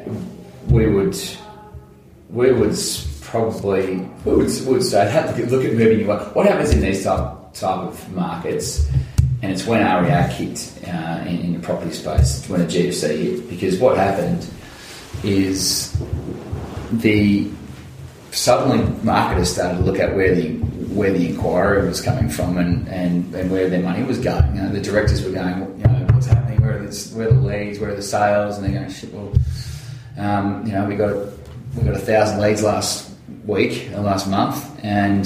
we would we would probably we would, would say have to look at moving you. What happens in these type type of markets? And it's when REA kicked uh, in, in, the property space, when the GFC hit. Because what happened is the suddenly marketers started to look at where the where the inquiry was coming from and, and, and where their money was going. You know, the directors were going, you know, what's happening? Where are the, where are the leads? Where are the sales? And they're going, shit. Well, um, you know, we got we got a thousand leads last week, or last month, and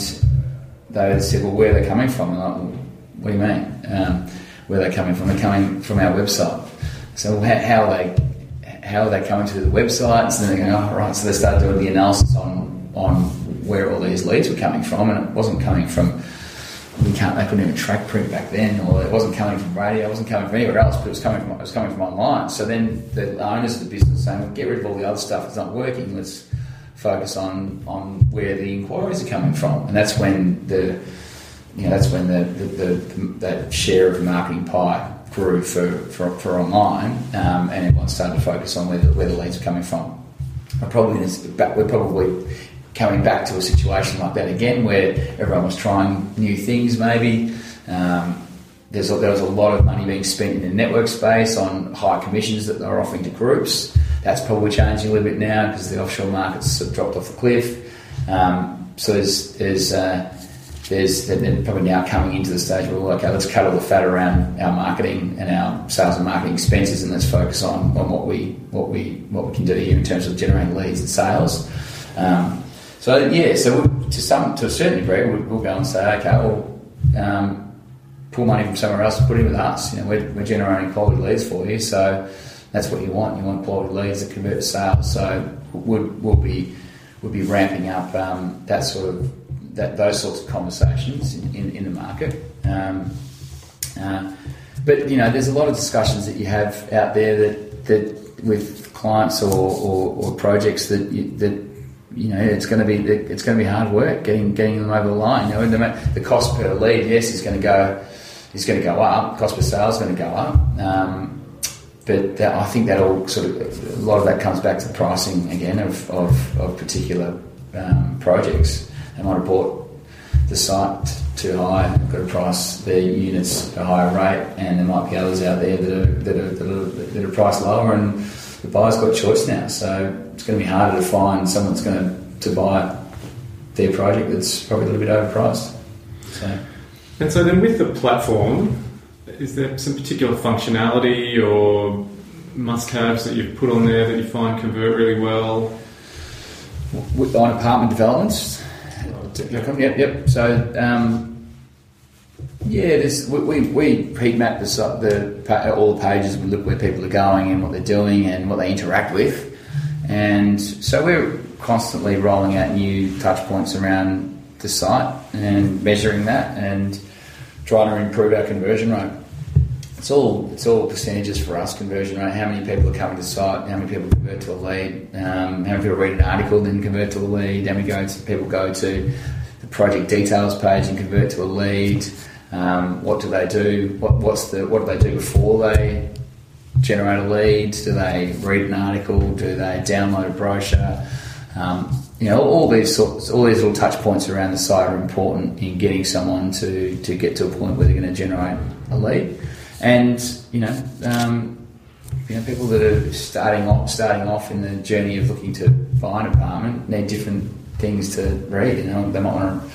they said, "Well, where are they coming from?" And I'm like, "What do you mean? Um, where are they coming from? They're coming from our website." So how, are they? How are they coming to the website? So then they go, "Oh, right." So they start doing the analysis on on where all these leads were coming from, and it wasn't coming from. We can't. They couldn't even track print back then, or it wasn't coming from radio. It wasn't coming from anywhere else, but it was coming from it was coming from online. So then the owners of the business saying, well, "Get rid of all the other stuff that's not working. Let's focus on on where the inquiries are coming from, and that's when the you know that's when the, the, the, that share of the marketing pie grew for, for, for online, um, and everyone started to focus on where the, where the leads are coming from. We're probably we're probably coming back to a situation like that again, where everyone was trying new things, maybe. Um, there's a, there was a lot of money being spent in the network space on high commissions that they're offering to groups. That's probably changing a little bit now because the offshore markets have dropped off the cliff. Um, so there's there's uh, there's then probably now coming into the stage where we're okay, let's cut all the fat around our marketing and our sales and marketing expenses, and let's focus on, on what we what we what we can do here in terms of generating leads and sales. Um, so yeah, so to some to a certain degree, we'll, we'll go and say, okay, well, um, pull money from somewhere else put it with us. You know, we're, we're generating quality leads for you, so that's what you want. You want quality leads that convert to sales. So we'll, we'll be we'll be ramping up um, that sort of that those sorts of conversations in, in, in the market. Um, uh, but you know, there's a lot of discussions that you have out there that that with clients or, or, or projects that you, that you know it's going to be it's going to be hard work getting getting them over the line. You know, the, cost per lead, yes, is going to go is going to go up. Cost per sale is going to go up. Um, but that, I think that all sort of a lot of that comes back to pricing again of, of, of particular um, projects. They might have bought the site too high, got to price their units at a higher rate, and there might be others out there that are that are, that are, that are priced lower, and the buyer's got choice now. So it's going to be harder to find someone that's going to, to buy their project that's probably a little bit overpriced. So. And so then with the platform, is there some particular functionality or must-haves that you've put on there that you find convert really well? On apartment developments. Yep, yep. yep. So um, yeah, we, we, we heat map the, the all the pages. We look where people are going and what they're doing and what they interact with, and so we're constantly rolling out new touch points around the site and measuring that and trying to improve our conversion rate. It's all it's all percentages for us conversion rate. How many people are coming to site? How many people convert to a lead? Um, how many people read an article then convert to a lead? How many go to, people go to the project details page and convert to a lead? Um, what do they do? What, what's the what do they do before they generate a lead? Do they read an article? Do they download a brochure? Um, you know, all these sorts, all these little touch points around the site are important in getting someone to, to get to a point where they're going to generate a lead. And you know, um, you know, people that are starting off, starting off in the journey of looking to buy an apartment need different things to read. You know, they might want to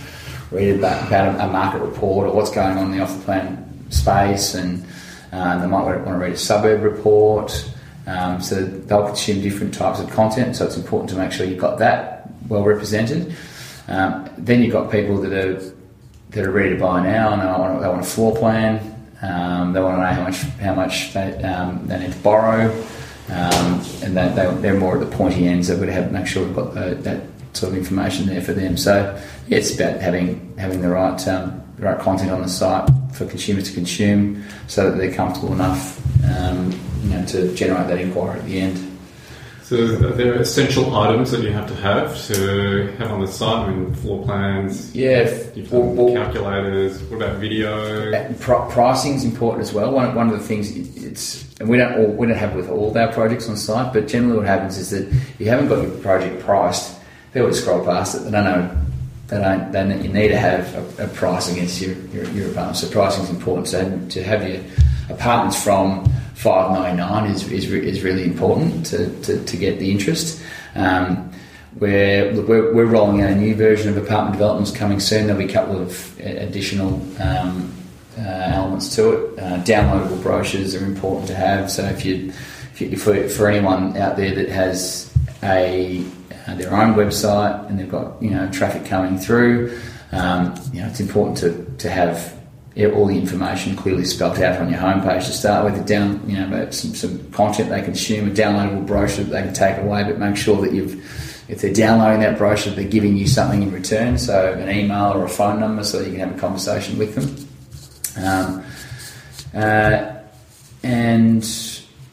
read about, about a, market report or what's going on in the off the plan space, and um, they might want to read a suburb report. Um, so they'll consume different types of content. So it's important to make sure you've got that well represented. Um, then you've got people that are that are ready to buy now and they want, they want a floor plan. Um, they want to know how much how much they, um, they need to borrow, um, and they, they, are more at the pointy ends. They've to have, make sure we've got the, that sort of information there for them. So yeah, it's about having having the right um, the right content on the site for consumers to consume, so that they're comfortable enough, um, you know, to generate that inquiry at the end. So are there essential items that you have to have to have on the site? I mean, floor plans. Yeah, well, well, calculators. What about video? Uh, pr- pricing is important as well. One, one of the things it's and we don't all, we don't have with all of our projects on site, but generally what happens is that if you haven't got your project priced, people just scroll past it. They don't know. They don't. They you need to have a, a price against your, your your apartment. So pricing is important. So to have your apartments from 599 is, is, is really important to, to, to get the interest. Um, we're, we're, we're, rolling out a new version of apartment developments coming soon. There'll be a couple of additional um, uh, elements to it. Uh, downloadable brochures are important to have. So if you, if you for, for anyone out there that has a uh, their own website and they've got you know traffic coming through, um, you know it's important to, to have all the information clearly spelled out on your homepage to start with. Down, you know, some, some content they consume, a downloadable brochure that they can take away, but make sure that you've, if they're downloading that brochure, they're giving you something in return, so an email or a phone number, so you can have a conversation with them. Um, uh, and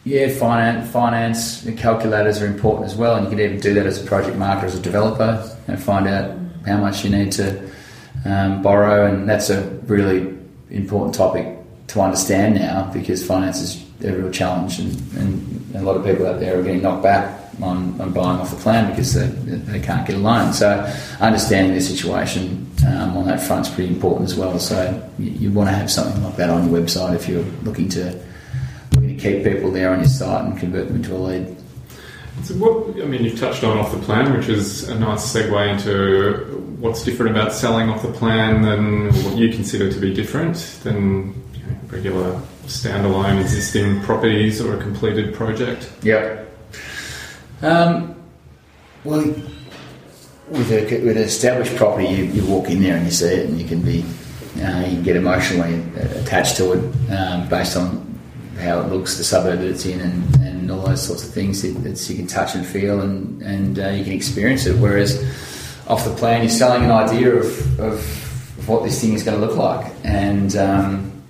yeah, finance, finance, calculators are important as well, and you can even do that as a project marketer, as a developer, and find out how much you need to um, borrow, and that's a really important topic to understand now because finance is a real challenge and, and a lot of people out there are getting knocked back on, on buying off the plan because they, they can't get a loan. So understanding the situation um, on that front is pretty important as well. So you, you, want to have something like that on your website if you're looking to keep people there on your site and convert them into a lead. So what I mean, you've touched on off the plan, which is a nice segue into what's different about selling off the plan than what you consider to be different than you know, regular standalone existing properties or a completed project? Yeah. Um, well, with, a, with an established property, you, you, walk in there and you see it, and you can be uh, you can get emotionally attached to it um, based on how it looks, the suburb that it's in, and, and all those sorts of things that you can touch and feel, and and uh, you can experience it. Whereas off the plan, you're selling an idea of, of what this thing is going to look like, and um,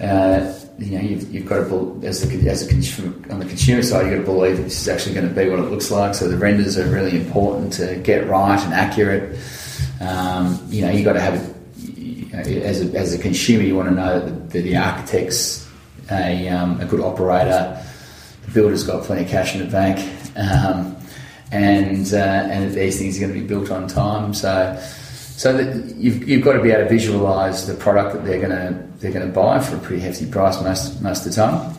uh, you know you've, you've, got to as the as a consumer, on the consumer side, you've got to believe that this is actually going to be what it looks like. So the renders are really important to get right and accurate. Um, you know, you've got to have. You know, as a, as a consumer, you want to know that the, the architect's a, um, a good operator. The builder's got plenty of cash in the bank. Um, and uh, and these things are going to be built on time. So so that you've, you've got to be able to visualise the product that they're going to they're going to buy for a pretty hefty price most most of the time.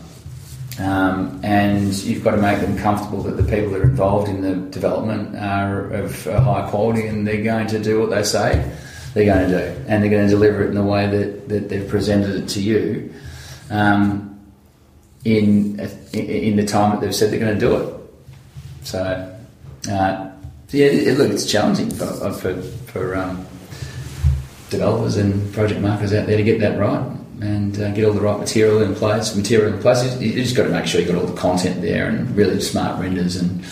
Um, and you've got to make them comfortable that the people that are involved in the development are of high quality and they're going to do what they say they're going to do, and they're going to deliver it in the way that, that they've presented it to you um, in in the time that they've said they're going to do it. So uh, yeah, it, look, it's challenging for uh, for, for um, developers and project marketers out there to get that right and uh, get all the right material in place. Material in place, you, you just got to make sure you got all the content there and really smart renders and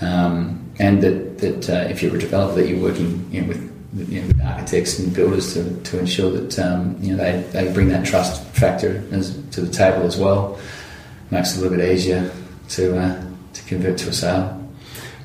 um, and that that uh, if you're a developer, that you're working you know, with. You know, with architects and builders to, to ensure that um, you know they, they bring that trust factor as, to the table as well makes it a little bit easier to uh, to convert to a sale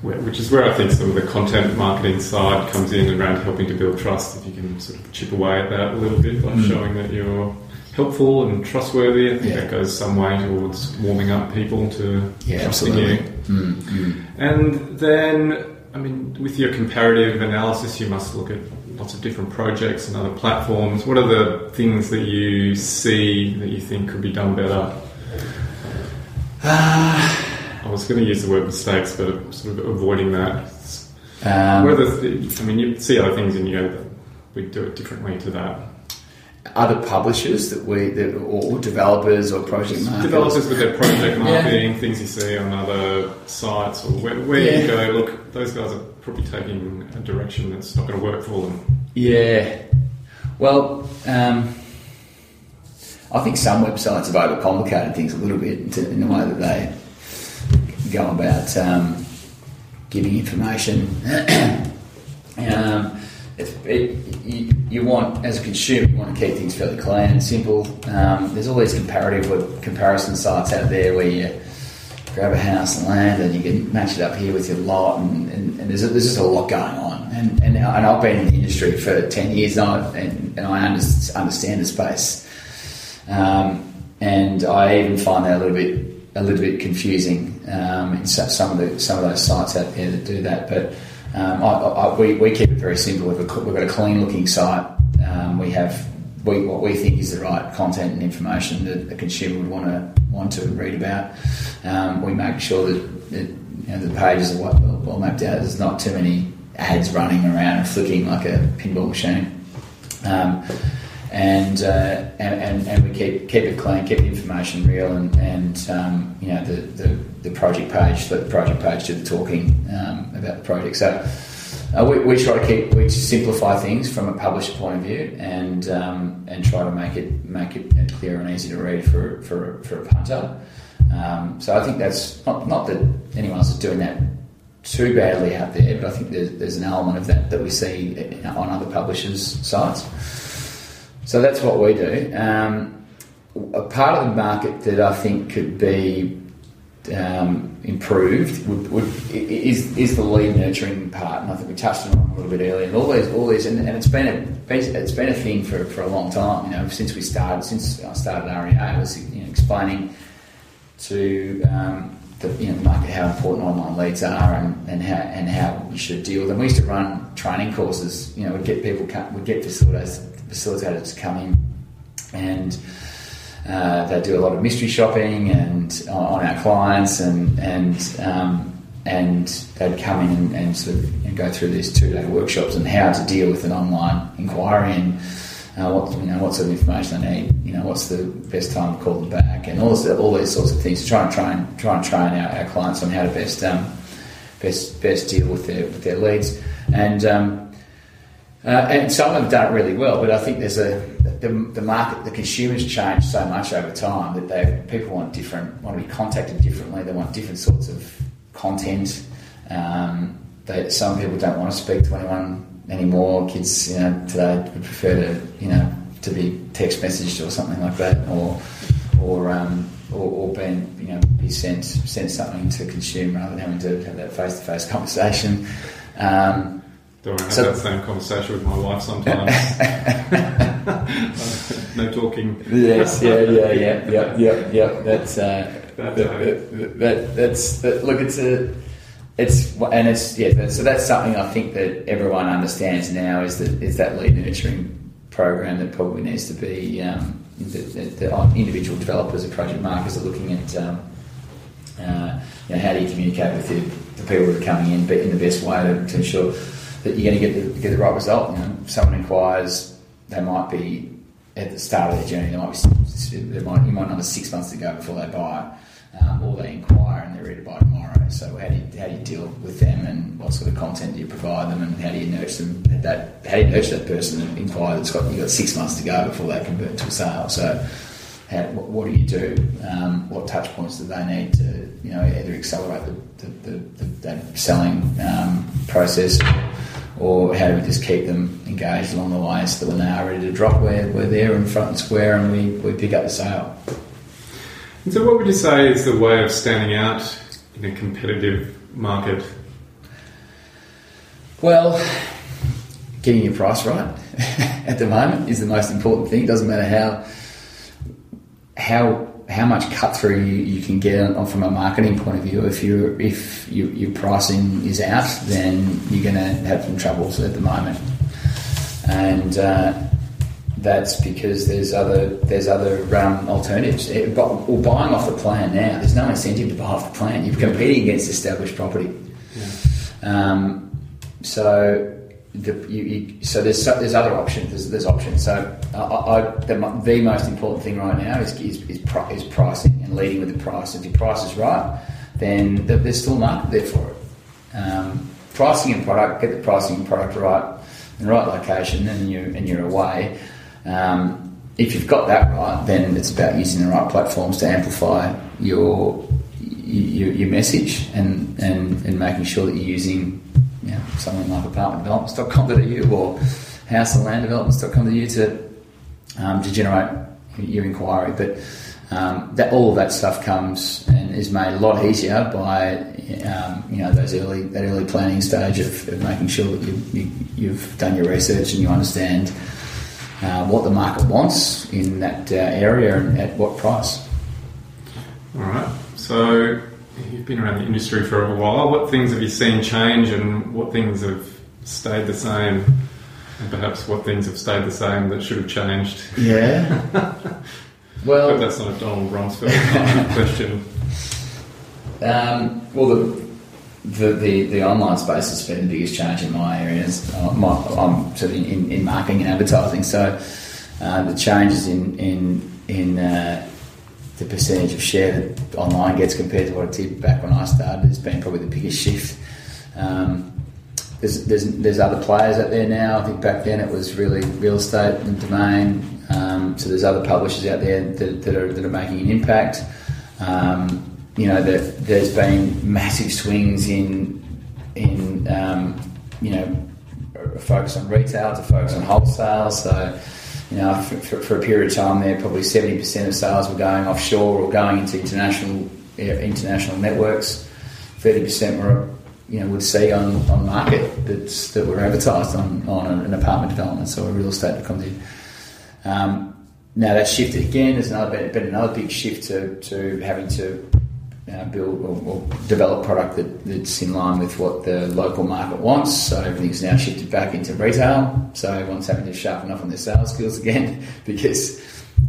which is where I think some of the content marketing side comes in around helping to build trust. If you can sort of chip away at that a little bit by mm. showing that you're helpful and trustworthy, I think yeah. that goes some way towards warming up people to yeah, trusting absolutely. you. Mm, mm. And then I mean, with your comparative analysis, you must look at lots of different projects and other platforms. What are the things that you see that you think could be done better? I was going to use the word mistakes, but I'm sort of avoiding that. Um, What are the th- I mean, you see other things and you go, we do it differently to that. Other publishers that we, that, or developers or project marketers. Developers with their project marketing, things you see on other sites, or where, where Yeah. you go, look, those guys are probably taking a direction that's not going to work for them. Yeah. Well, um, I think some websites have overcomplicated things a little bit in, the way that they go about um, giving information. um, it's, it, you, you want, as a consumer, you want to keep things fairly clean and simple. Um, there's all these comparative comparison sites out there where you grab a house and land and you can match it up here with your lot and, and, and there's, a, there's just a lot going on. And, and, and I've been in the industry for 10 years now and, and I under, understand the space. Um, and I even find that a little bit a little bit confusing um, in some of the some of those sites out there that do that. But um, I, I, we, we keep it very simple we've got, we've got a clean looking site um, we have we, what we think is the right content and information that a consumer would want to want to read about. Um, we make sure that, that you know, the pages are well, well mapped out. There's not too many ads running around and flicking like a pinball machine. Um, and, uh, and, and and we keep keep it clean, keep the information real, and, and um, you know the, the, the project page, let the project page do the talking um, about the project. So uh, we, we try to keep we simplify things from a publisher point of view, and um, and try to make it make it clear and easy to read for for, for a punter. Um, so I think that's not not that anyone else is doing that too badly out there, but I think there's, there's an element of that that we see on other publishers' sites. So that's what we do. Um, a part of the market that I think could be um, improved would, would, is, is the lead nurturing part, and I think we touched on it a little bit earlier. And all these, all these, and, and it's been a it's been a thing for, for a long time. You know, since we started, since I started REA, I was you know, explaining to um, the, you know, the market how important online leads are and, and how and how we should deal with them. We used to run training courses. You know, we'd get people we'd get facilitators, facilitators to come in and uh, they do a lot of mystery shopping and on our clients and and um, and they'd come in and, and sort of and go through these two day workshops on how to deal with an online inquiry and uh, what you know what sort of information they need. You know, what's the best time to call them back and all this, all these sorts of things to try and train try and train our, our clients on how to best um, best best deal with their with their leads and. Um, uh, and some have done really well, but I think there's a the, the market, the consumers change so much over time that they people want different, want to be contacted differently. They want different sorts of content. Um, they, some people don't want to speak to anyone anymore. Kids, you know, today would prefer to, you know, to be text messaged or something like that, or or um, or, or being, you know, be sent sent something to consume rather than having to have that face to face conversation. Um, Don't I have So- that same conversation with my wife sometimes? no talking. Yes, yeah, yeah, yeah, yeah, yeah, yeah. That's uh, That- that, that, that, that's that, look. It's a, it's and it's yeah. So that's something I think that everyone understands now is that is that lead nurturing program that probably needs to be um, that, that, that individual developers and project markers are looking at. Um, uh, you know, how do you communicate with the, the people that are coming in, but in the best way to, to ensure that you're going to get the, get the right result. You know, if someone inquires, they might be at the start of their journey. They might be, they might, you might know six months to go before they buy, um, or they inquire and they're ready to buy tomorrow. So how do you how do you deal with them, and what sort of content do you provide them, and how do you nurture them? That how do you nurture that person that inquire that's got you got six months to go before they convert to a sale. So how, what, do you do? Um, what touch points do they need to, you know, either accelerate the, the, the, the selling um, process, or how do we just keep them engaged along the way so that when they are ready to drop, we're, we're there in front and square and we, we pick up the sale. And so, what would you say is the way of standing out in a competitive market? Well, getting your price right at the moment is the most important thing. It doesn't matter how how how much cut through you, you can get on, from a marketing point of view. If you if you, your pricing is out, then you're going to have some troubles at the moment, and uh, that's because there's other there's other um, alternatives. It, or buying off the plan now, there's no incentive to buy off the plan. You're competing against established property. Yeah. Um, so the, you, you, so there's there's other options. There's, there's options. So I, I, the, the, most important thing right now is is, is, is, pricing and leading with the price. If your price is right, then there's still market there for it. Um, pricing and product, get the pricing and product right in the right location, and you and you're away. Um, if you've got that right, then it's about using the right platforms to amplify your your, your message and, and, and making sure that you're using you know, something like apartmentdevelopments.com.au or houseandlanddevelopments.com.au to um, to generate your inquiry. But um, that all of that stuff comes and is made a lot easier by um, you know those early that early planning stage of, of making sure that you, you, have done your research and you understand uh, what the market wants in that uh, area and at what price. All right. So you've been around the industry for a while. What things have you seen change, and what things have stayed the same? And perhaps what things have stayed the same that should have changed? Yeah. well, that's not a Donald Rumsfeld question. Um, well, the, the, the, the, online space has been the biggest change in my areas. Uh, my, I'm sort of in, in, marketing and advertising, so uh, the changes in in in uh, the percentage of share that online gets compared to what it did back when I started has been probably the biggest shift. Um, there's, there's, there's other players out there now. I think back then it was really real estate and domain. Um, so there's other publishers out there that, that, are, that are making an impact. Um, you know, that there's been massive swings in in um, you know focus on retail to focus on wholesale. So you know, for, for, for, a period of time there, probably 70% of sales were going offshore or going into international international networks. 30% were, you know, would see on, on market that's, that were advertised on, on an apartment development, so a real estate company. Um, now that's shifted again. There's another been another big shift to, to having to uh, build or, or, develop product that, that's in line with what the local market wants. So everything's now shifted back into retail. So everyone's having to sharpen up on their sales skills again because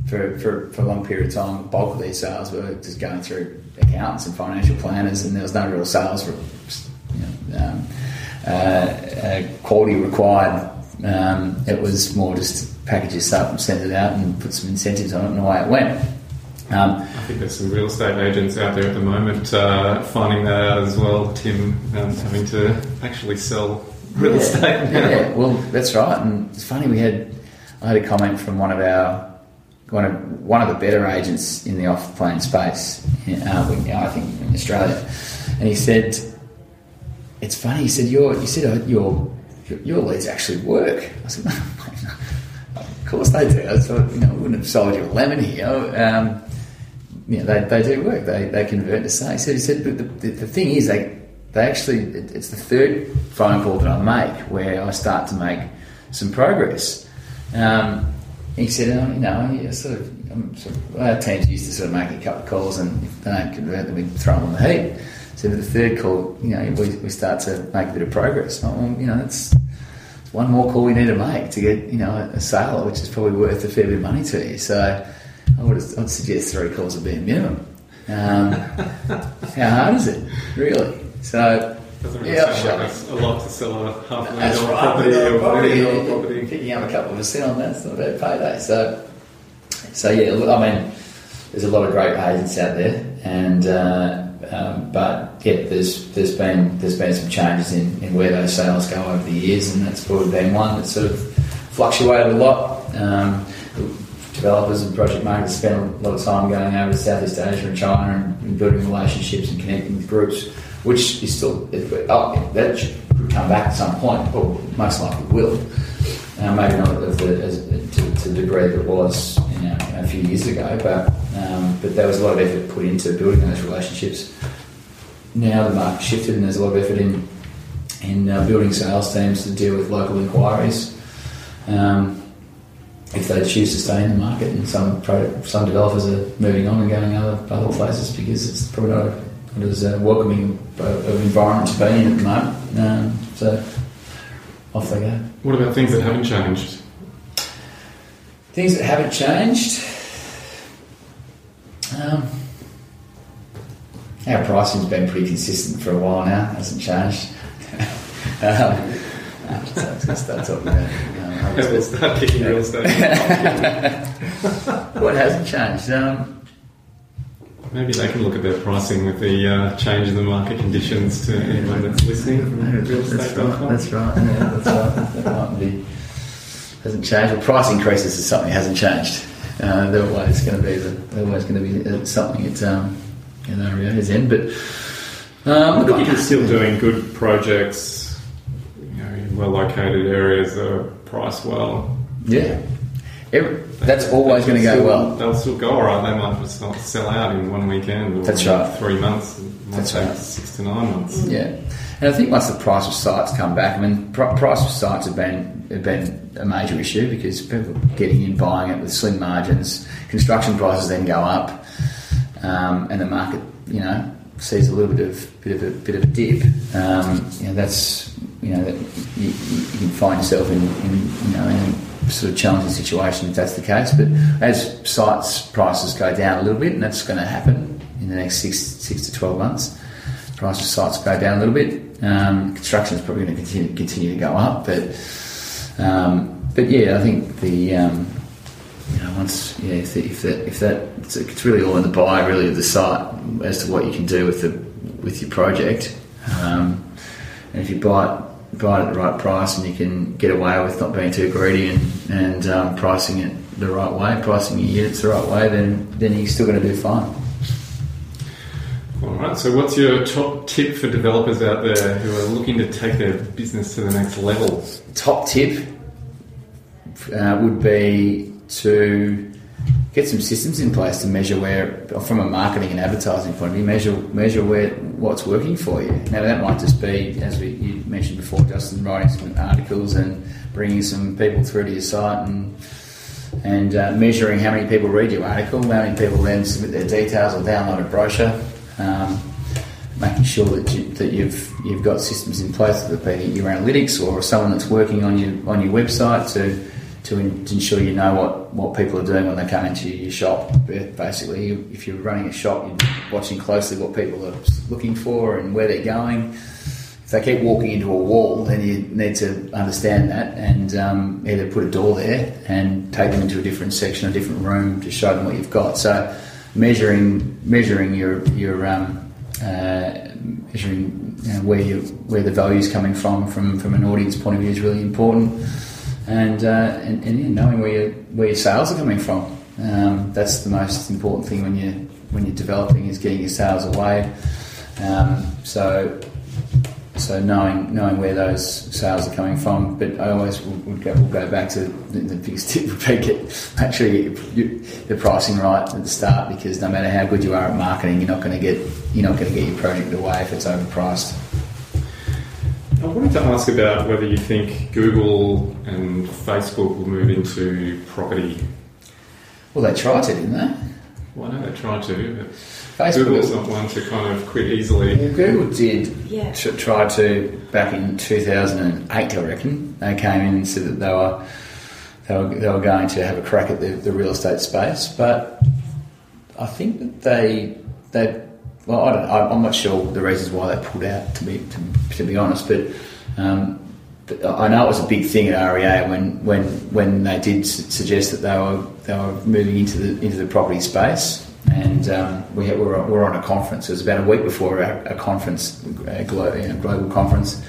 for, for, for a long period of time, the bulk of these sales were just going through accountants and financial planners, and there was no real sales, you know, um, uh, uh, quality required. Um, it was more just package this up and send it out and put some incentives on it, and away it went. Um, I think there's some real estate agents out there at the moment uh, finding that out as well, Tim, um, having to actually sell real yeah, estate. Yeah, well, that's right. And it's funny, we had I had a comment from one of our one of one of the better agents in the off plan space, uh, I think in Australia, and he said, "It's funny." He said, "Your you said uh, your your leads actually work." I said, "Of course they do." I thought, you know, I wouldn't have sold you a lemon here. Um, you know, they, they do work. They, they convert to sales. He said, but the, the, the, thing is, they they actually it's the third phone call that I make where I start to make some progress. Um, he said, oh, you know, sort of, I'm sort of, our teams used to sort of make a couple of calls, and if they don't convert, then we throw them on the heap. So the third call, you know, we, we start to make a bit of progress. Well, you know, that's one more call we need to make to get you know a sale, which is probably worth a fair bit of money to you. So I would I'd suggest three calls would be a minimum. Um, how hard is it, really? So doesn't really yeah, sound like a, a lot to sell a half million dollar right, property or property, yeah, property. Picking up a couple of percent on that's not a bad payday. So, so yeah, look, I mean, there's a lot of great agents out there, and uh, um, but yeah, there's there's been there's been some changes in, in where those sales go over the years, and that's probably been one that sort of fluctuated a lot. Um, developers and project managers spend a lot of time going over to Southeast Asia and China and, and building relationships and connecting with groups, which is still oh, that could come back at some point, or most likely will. Uh, maybe not the, as, to, to, the degree that it was you know, a few years ago, but um, but there was a lot of effort put into building those relationships. Now the market shifted, and there's a lot of effort in in uh, building sales teams to deal with local inquiries. Um, if they choose to stay in the market, and some pro- some developers are moving on and going other other places because it's probably not, a, not as uh, welcoming of of environment to be in at the moment. Um, so off they go. What about things that haven't changed? Things that haven't changed. Um, our pricing's been pretty consistent for a while now. Hasn't changed. um, so I was going to start talking about. Um, We'll start kicking real estate. what hasn't changed? Um, Maybe they can look at their pricing with the uh, change in the market conditions to anyone that's listening that's right. That's right. Yeah, that's right. That might be hasn't changed. Well, price increases is something that hasn't changed. Uh, they're always going to be the, they're always going to be uh, something at um, in REA's end. But um, look, you're still doing good projects, you know, in well located areas that are priced well. yeah, Every, that's always going to go Still- well. They'll still go alright. They might just not sell out in one weekend or That's right. three months. That's right. six to nine months. Yeah, and I think once the price of sites come back, I mean, pr- price of sites have been have been a major issue because people are getting in buying it with slim margins. Construction prices then go up, um, and the market, you know, sees a little bit of bit of a bit of a dip. Um, you know, that's you know that you, you can find yourself in, in you know in a sort of challenging situation if that's the case. But as sites prices go down a little bit, and that's going to happen in the next six six to twelve months price of sites go down a little bit. Um, construction is probably going to continue, continue to go up, but um, but yeah, I think the um, you know once yeah if, the, if that if that it's, it's really all in the buy really of the site as to what you can do with the with your project. Um, and if you buy it buy it at the right price and you can get away with not being too greedy and and um, pricing it the right way, pricing your units the right way, then then you're still going to do fine. All right. So, what's your top tip for developers out there who are looking to take their business to the next level? top tip uh, would be to get some systems in place to measure where, from a marketing and advertising point of view, measure measure where what's working for you. Now that might just be, as we you mentioned before, Justin, writing some articles and bringing some people through to your site and and uh, measuring how many people read your article, how many people then submit their details or download a brochure. Um, making sure that, you, that you've you've got systems in place, whether be your analytics or someone that's working on your on your website to to, in, to ensure you know what, what people are doing when they come into your shop. Basically, if you're running a shop, you're watching closely what people are looking for and where they're going. If they keep walking into a wall, then you need to understand that and um, either put a door there and take them into a different section, a different room to show them what you've got. So measuring measuring your your um, uh, measuring you know, where you where the value is coming from from from an audience point of view is really important, and uh, and, and yeah, knowing where your where your sales are coming from. Um, that's the most important thing when you when you're developing is getting your sales away. Um, so so knowing knowing where those sales are coming from, but I always would, go, will go back to the, the biggest tip would be get make sure you get your- the pricing right at the start because no matter how good you are at marketing, you're not going to get you're not going to get your project away if it's overpriced. I wanted to ask about whether you think Google and Facebook will move into property. Well, they tried to, didn't they? Well, I know they tried to, but Facebook. Google's not one to kind of quit easily. Well, Google did Yeah. tr- try to back in 2008, I reckon. They came in and said that they were they were, they were going to have a crack at the, the real estate space, but I think that they they well, I don't, I- I'm not sure the reasons why they pulled out. To be to, to be honest, but. Um, I know it was a big thing at REA when, when, when they did su- suggest that they were they were moving into the into the property space, and um, we had, we, were, we were on a conference. It was about a week before a, conference, a global, you know, global conference,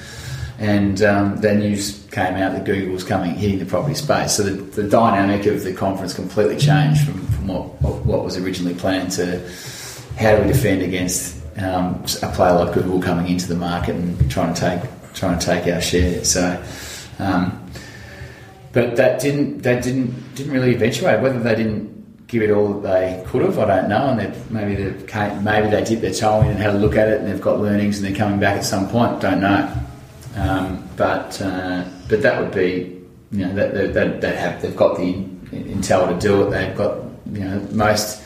and um, the news came out that Google was coming hitting the property space. So the, the dynamic of the conference completely changed from, from what what was originally planned to how do we defend against um, a player like Google coming into the market and trying to take trying to take our share. So, um, but that didn't that didn't didn't really eventuate. Whether they didn't give it all that they could have, I don't know. And maybe they maybe they dipped their toe in and had a look at it, and they've got learnings, and they're coming back at some point. Don't know. Um, but uh, but that would be you know that, that, that have they've got the Intel to do it. They've got you know most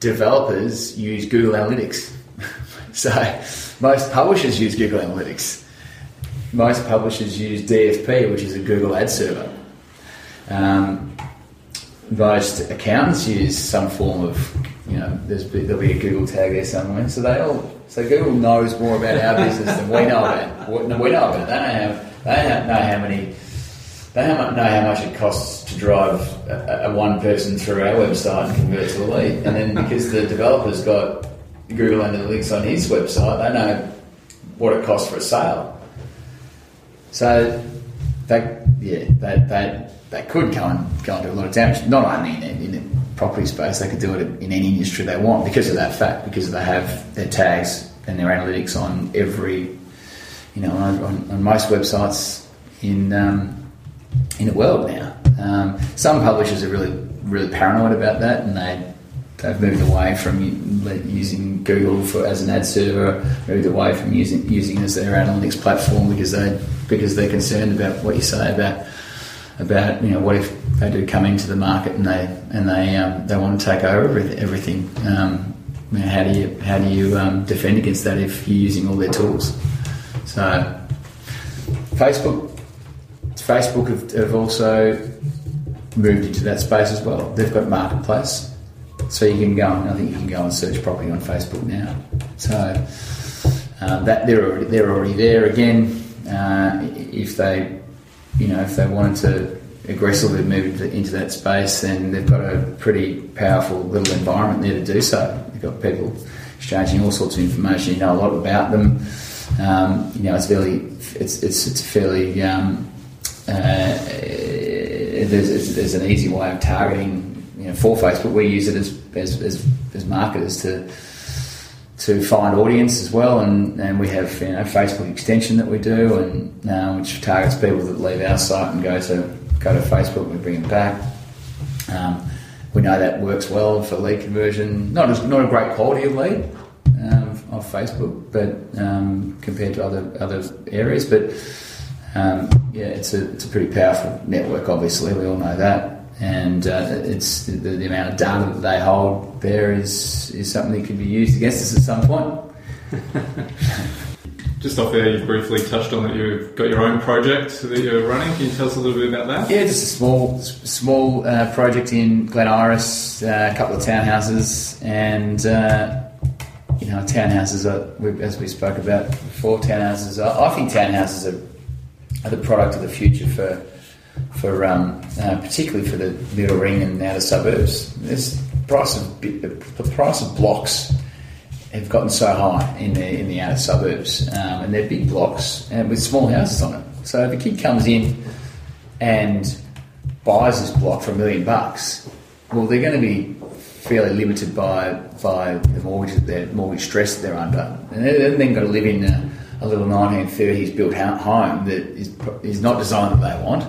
developers use Google Analytics, so most publishers use Google Analytics. Most publishers use DFP, which is a Google ad server. Um, most accountants use some form of, you know, there'll be a Google tag there somewhere. So they all, so Google knows more about our business than we know about. We know about it. They don't have, they don't know how many, they don't know how much it costs to drive a, a one person through our website and convert to a lead. And then because the developer's got Google Analytics on his website, they know what it costs for a sale. So that, yeah, that, that they could go and go and do a lot of damage. Not only in, in the property space, they could do it in any industry they want because of that fact. Because they have their tags and their analytics on every, you know, on, on most websites in um, in the world now. Um, some publishers are really really paranoid about that, and they they've moved away from using Google for as an ad server, moved away from using using as their analytics platform because they because they're concerned about what you say about about you know what if they do come into the market and they and they um, they want to take over everything. Um, how do you how do you um, defend against that if you're using all their tools? So Facebook, Facebook have, have also moved into that space as well. They've got marketplace, so you can go and I think you can go and search property on Facebook now. So uh, that they're already they're already there again. Uh, if they you know, if they wanted to aggressively move into that space, then they've got a pretty powerful little environment there to do so. They've got people exchanging all sorts of information. You know a lot about them. Um, you know, it's fairly, it's it's it's fairly. Um, uh, there's, there's an easy way of targeting. You know, for Facebook, we use it as as, as, as marketers to to find audience as well, and, and we have you know Facebook extension that we do, and uh, which targets people that leave our site and go to go to Facebook. We bring them back. Um, we know that works well for lead conversion. Not as, not a great quality of lead um, Facebook, but um, compared to other other areas, but um, yeah, it's a it's a pretty powerful network. Obviously, we all know that and uh, it's the, the, amount of data that they hold there is is something that can be used against us at some point. Just off there, you've briefly touched on that you've got your own project that you're running. Can you tell us a little bit about that? Yeah, just a small small uh, project in Glen Iris, uh, a couple of townhouses, and uh, you know, townhouses are, as we spoke about before, townhouses are, I think townhouses are, are the product of the future for for um, uh, particularly for the middle ring and outer suburbs. This price of the price of blocks have gotten so high in the in the outer suburbs, um, and they're big blocks and with small houses on it. So if a kid comes in and buys this block for a million bucks, well, they're going to be fairly limited by by the mortgage the mortgage stress that they're under, and they're then got to live in a, a little 1930s built home that is is not designed that they want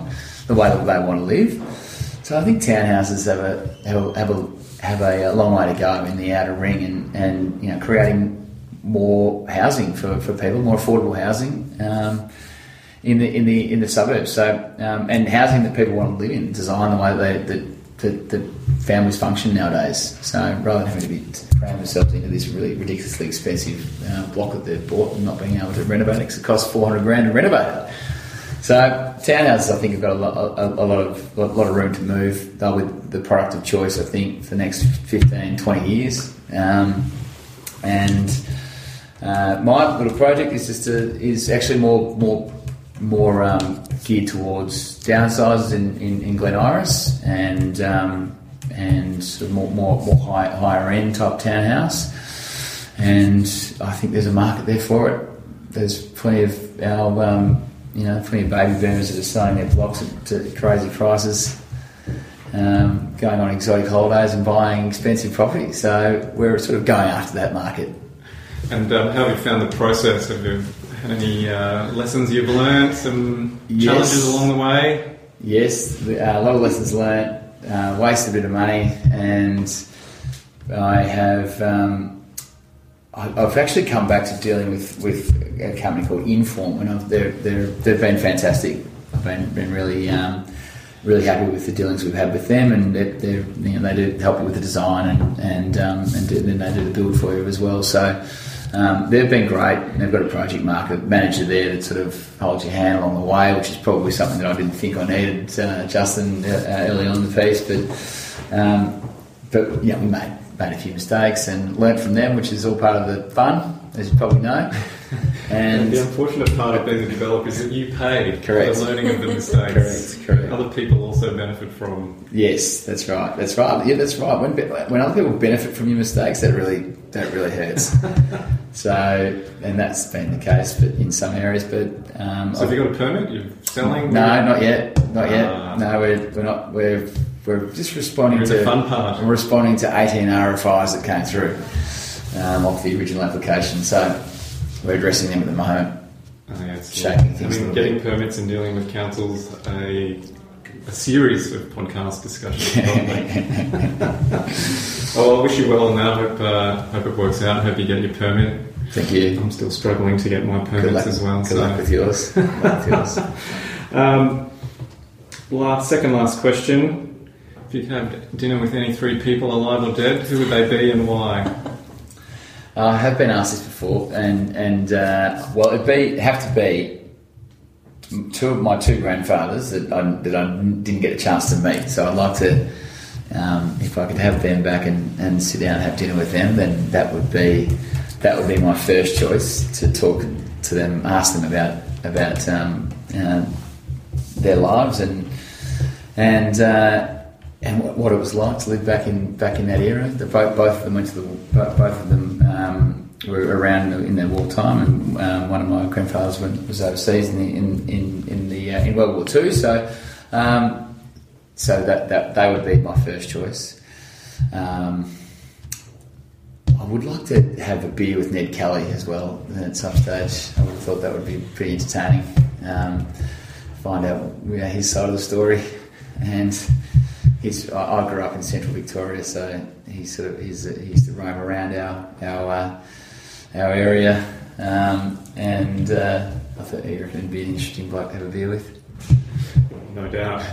the way that they want to live. So I think townhouses have a have a, have a, have a long way to go in the outer ring and, and you know creating more housing for, for people, more affordable housing um, in the in the in the suburbs. So um, and housing that people want to live in, design the way they that, that families function nowadays. So rather than having to be cramming themselves into this really ridiculously expensive uh, block that they've bought and not being able to renovate it it costs four hundred grand to renovate it. So townhouses, I think, have got a lot, a, a lot of a lot of room to move. They'll be the product of choice, I think, for the next 15, 20 years. Um, and uh, my little project is just a, is actually more more more um, geared towards downsizes in, in, in Glen Iris and um, and sort of more more, more high, higher end type townhouse. And I think there's a market there for it. There's plenty of our um, you know, plenty of baby boomers that are selling their blocks at, crazy prices, um, going on exotic holidays and buying expensive property. So we're sort of going after that market. And um, how have you found the process? Have you any uh, lessons you've learned? Some yes. challenges along the way? Yes, uh, a lot of lessons learned. Uh, wasted a bit of money, and I have. Um, I've actually come back to dealing with, with a company called Inform, and I've, they're, they're, they've been fantastic. I've been, been really um, really happy with the dealings we've had with them, and they're, they're you know, they do help you with the design and and um, and do, then they do the build for you as well. So. Um, they've been great. They've got a project market manager there that sort of holds your hand along the way, which is probably something that I didn't think I needed, uh, Justin, uh, early on in the piece. But um, but yeah, we made made a few mistakes and learnt from them, which is all part of the fun, as you probably know. And the unfortunate part of being a developer is that you pay Correct. for the learning of the mistakes. Correct, correct. Other people also benefit from. yes, that's right. That's right. Yeah, that's right. When when other people benefit from your mistakes, that really that really hurts. so, and that's been the case, but in some areas. But um, So have you got a permit? You're selling? no, not yet, not yet. Ah. no, we're, we're not. We're we're just responding to fun part. We're responding to 18 RFIs that came through um, off the original application. So we're addressing them at the moment. Oh, yeah, it's Shaping things I mean, getting bit. permits and dealing with councils, a, a series of podcast discussions. well, I wish you well on that. Hope, uh, hope it works out. Hope you get your permit. Thank you. I'm still struggling to get my permits as well. good so. luck with yours. Luck with yours. Um, last, second last question. If you could have dinner with any three people, alive or dead, who would they be and why? I have been asked this before, and and uh, well, it'd be have to be two of my two grandfathers that I, that I didn't get a chance to meet. So I'd like to, um, if I could have them back and, and sit down and have dinner with them, then that would be that would be my first choice to talk to them, ask them about about um, uh, their lives and and. Uh, and what, it was like to live back in back in that era. The, both, of them went to the bo- both of them um, were around in their wartime, and um, one of my grandfathers went, was overseas in the in in, in the uh, in World War Two. So, um, so that, that they would be my first choice. Um, I would like to have a beer with Ned Kelly as well at some stage. I would have thought that would be pretty entertaining. Um, find out his side of the story, and he's. I, I grew up in Central Victoria, so he's sort of he's, he used to roam around our our uh, our area, um, and uh, I thought reckoned it'd be an interesting bloke to have a beer with. No doubt.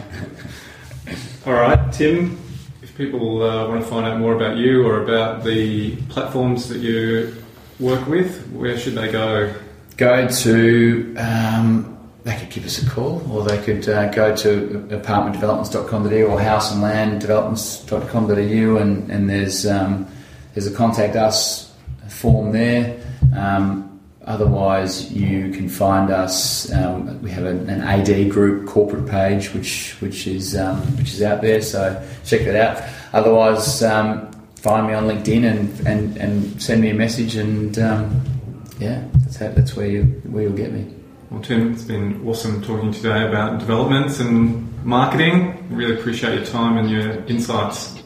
All right, Tim. If people uh, want to find out more about you or about the platforms that you work with, where should they go? go to um, they could give us a call or they could uh, go to apartmentdevelopments.com.au or houseandlanddevelopments.com.au and, and there's um, there's a contact us form there um, otherwise you can find us um, we have an, an AD group corporate page which which is um, which is out there so check that out otherwise um, find me on LinkedIn and, and, and send me a message and um, yeah, that's how, that's where you where you'll get me. Well, Tim, it's been awesome talking today about developments and marketing. Really appreciate your time and your insights.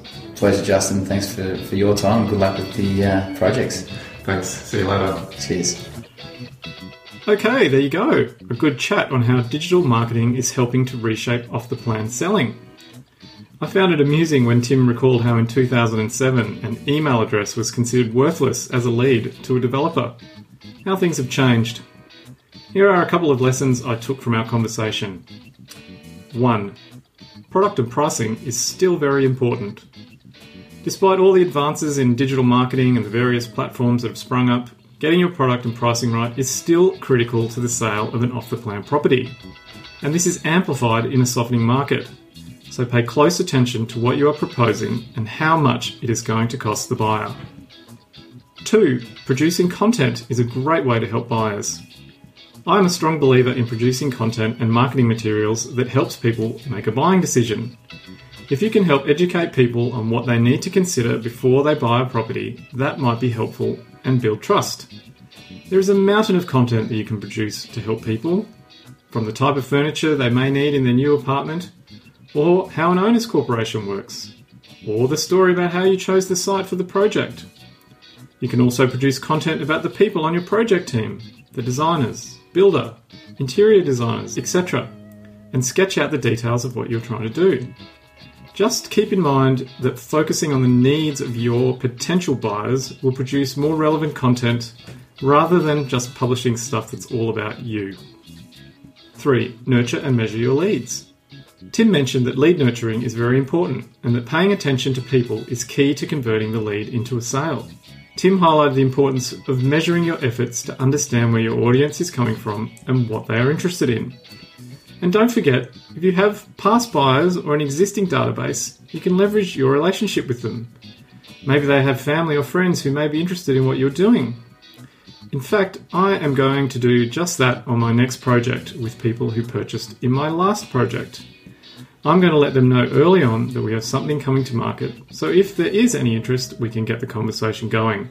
Pleasure, Justin. Thanks for, for your time. Good luck with the uh, projects. Thanks. See you later. Cheers. Okay, there you go. A good chat on how digital marketing is helping to reshape off the plan selling. I found it amusing when Tim recalled how in 2007 an email address was considered worthless as a lead to a developer. How things have changed. Here are a couple of lessons I took from our conversation. 1. Product and pricing is still very important. Despite all the advances in digital marketing and the various platforms that have sprung up, getting your product and pricing right is still critical to the sale of an off the plan property. And this is amplified in a softening market. So pay close attention to what you are proposing and how much it is going to cost the buyer. 2. Producing content is a great way to help buyers. I am a strong believer in producing content and marketing materials that helps people make a buying decision. If you can help educate people on what they need to consider before they buy a property, that might be helpful and build trust. There is a mountain of content that you can produce to help people, from the type of furniture they may need in their new apartment, or how an owner's corporation works, or the story about how you chose the site for the project. You can also produce content about the people on your project team, the designers, builder, interior designers, etc., and sketch out the details of what you're trying to do. Just keep in mind that focusing on the needs of your potential buyers will produce more relevant content rather than just publishing stuff that's all about you. 3. Nurture and measure your leads. Tim mentioned that lead nurturing is very important and that paying attention to people is key to converting the lead into a sale. Tim highlighted the importance of measuring your efforts to understand where your audience is coming from and what they are interested in. And don't forget, if you have past buyers or an existing database, you can leverage your relationship with them. Maybe they have family or friends who may be interested in what you're doing. In fact, I am going to do just that on my next project with people who purchased in my last project. I'm going to let them know early on that we have something coming to market, so if there is any interest, we can get the conversation going.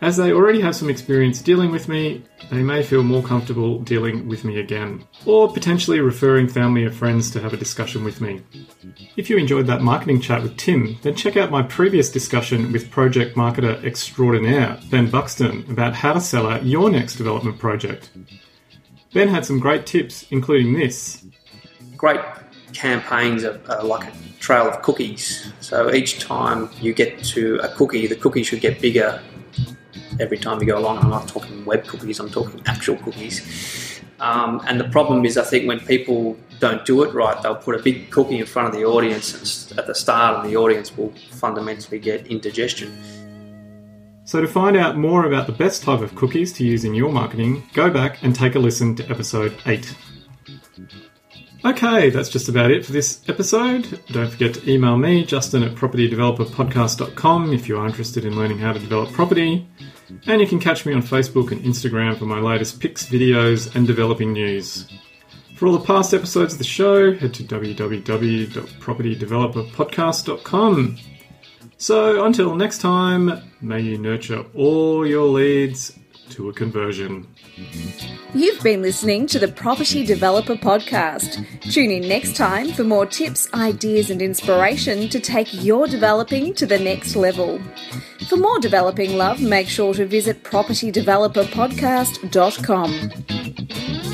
As they already have some experience dealing with me, they may feel more comfortable dealing with me again, or potentially referring family or friends to have a discussion with me. If you enjoyed that marketing chat with Tim, then check out my previous discussion with project marketer extraordinaire Ben Buxton about how to sell out your next development project. Ben had some great tips, including this. Great campaigns are, are like a trail of cookies. So each time you get to a cookie, the cookie should get bigger every time you go along. I'm not talking web cookies, I'm talking actual cookies. Um, and the problem is, I think when people don't do it right, they'll put a big cookie in front of the audience at the start, and the audience will fundamentally get indigestion. So, to find out more about the best type of cookies to use in your marketing, go back and take a listen to episode 8. Okay, that's just about it for this episode. Don't forget to email me, Justin at propertydeveloperpodcast.com, if you are interested in learning how to develop property. And you can catch me on Facebook and Instagram for my latest pics, videos, and developing news. For all the past episodes of the show, head to www.propertydeveloperpodcast.com. So until next time, may you nurture all your leads to a conversion. You've been listening to the Property Developer Podcast. Tune in next time for more tips, ideas, and inspiration to take your developing to the next level. For more developing love, make sure to visit propertydeveloperpodcast.com.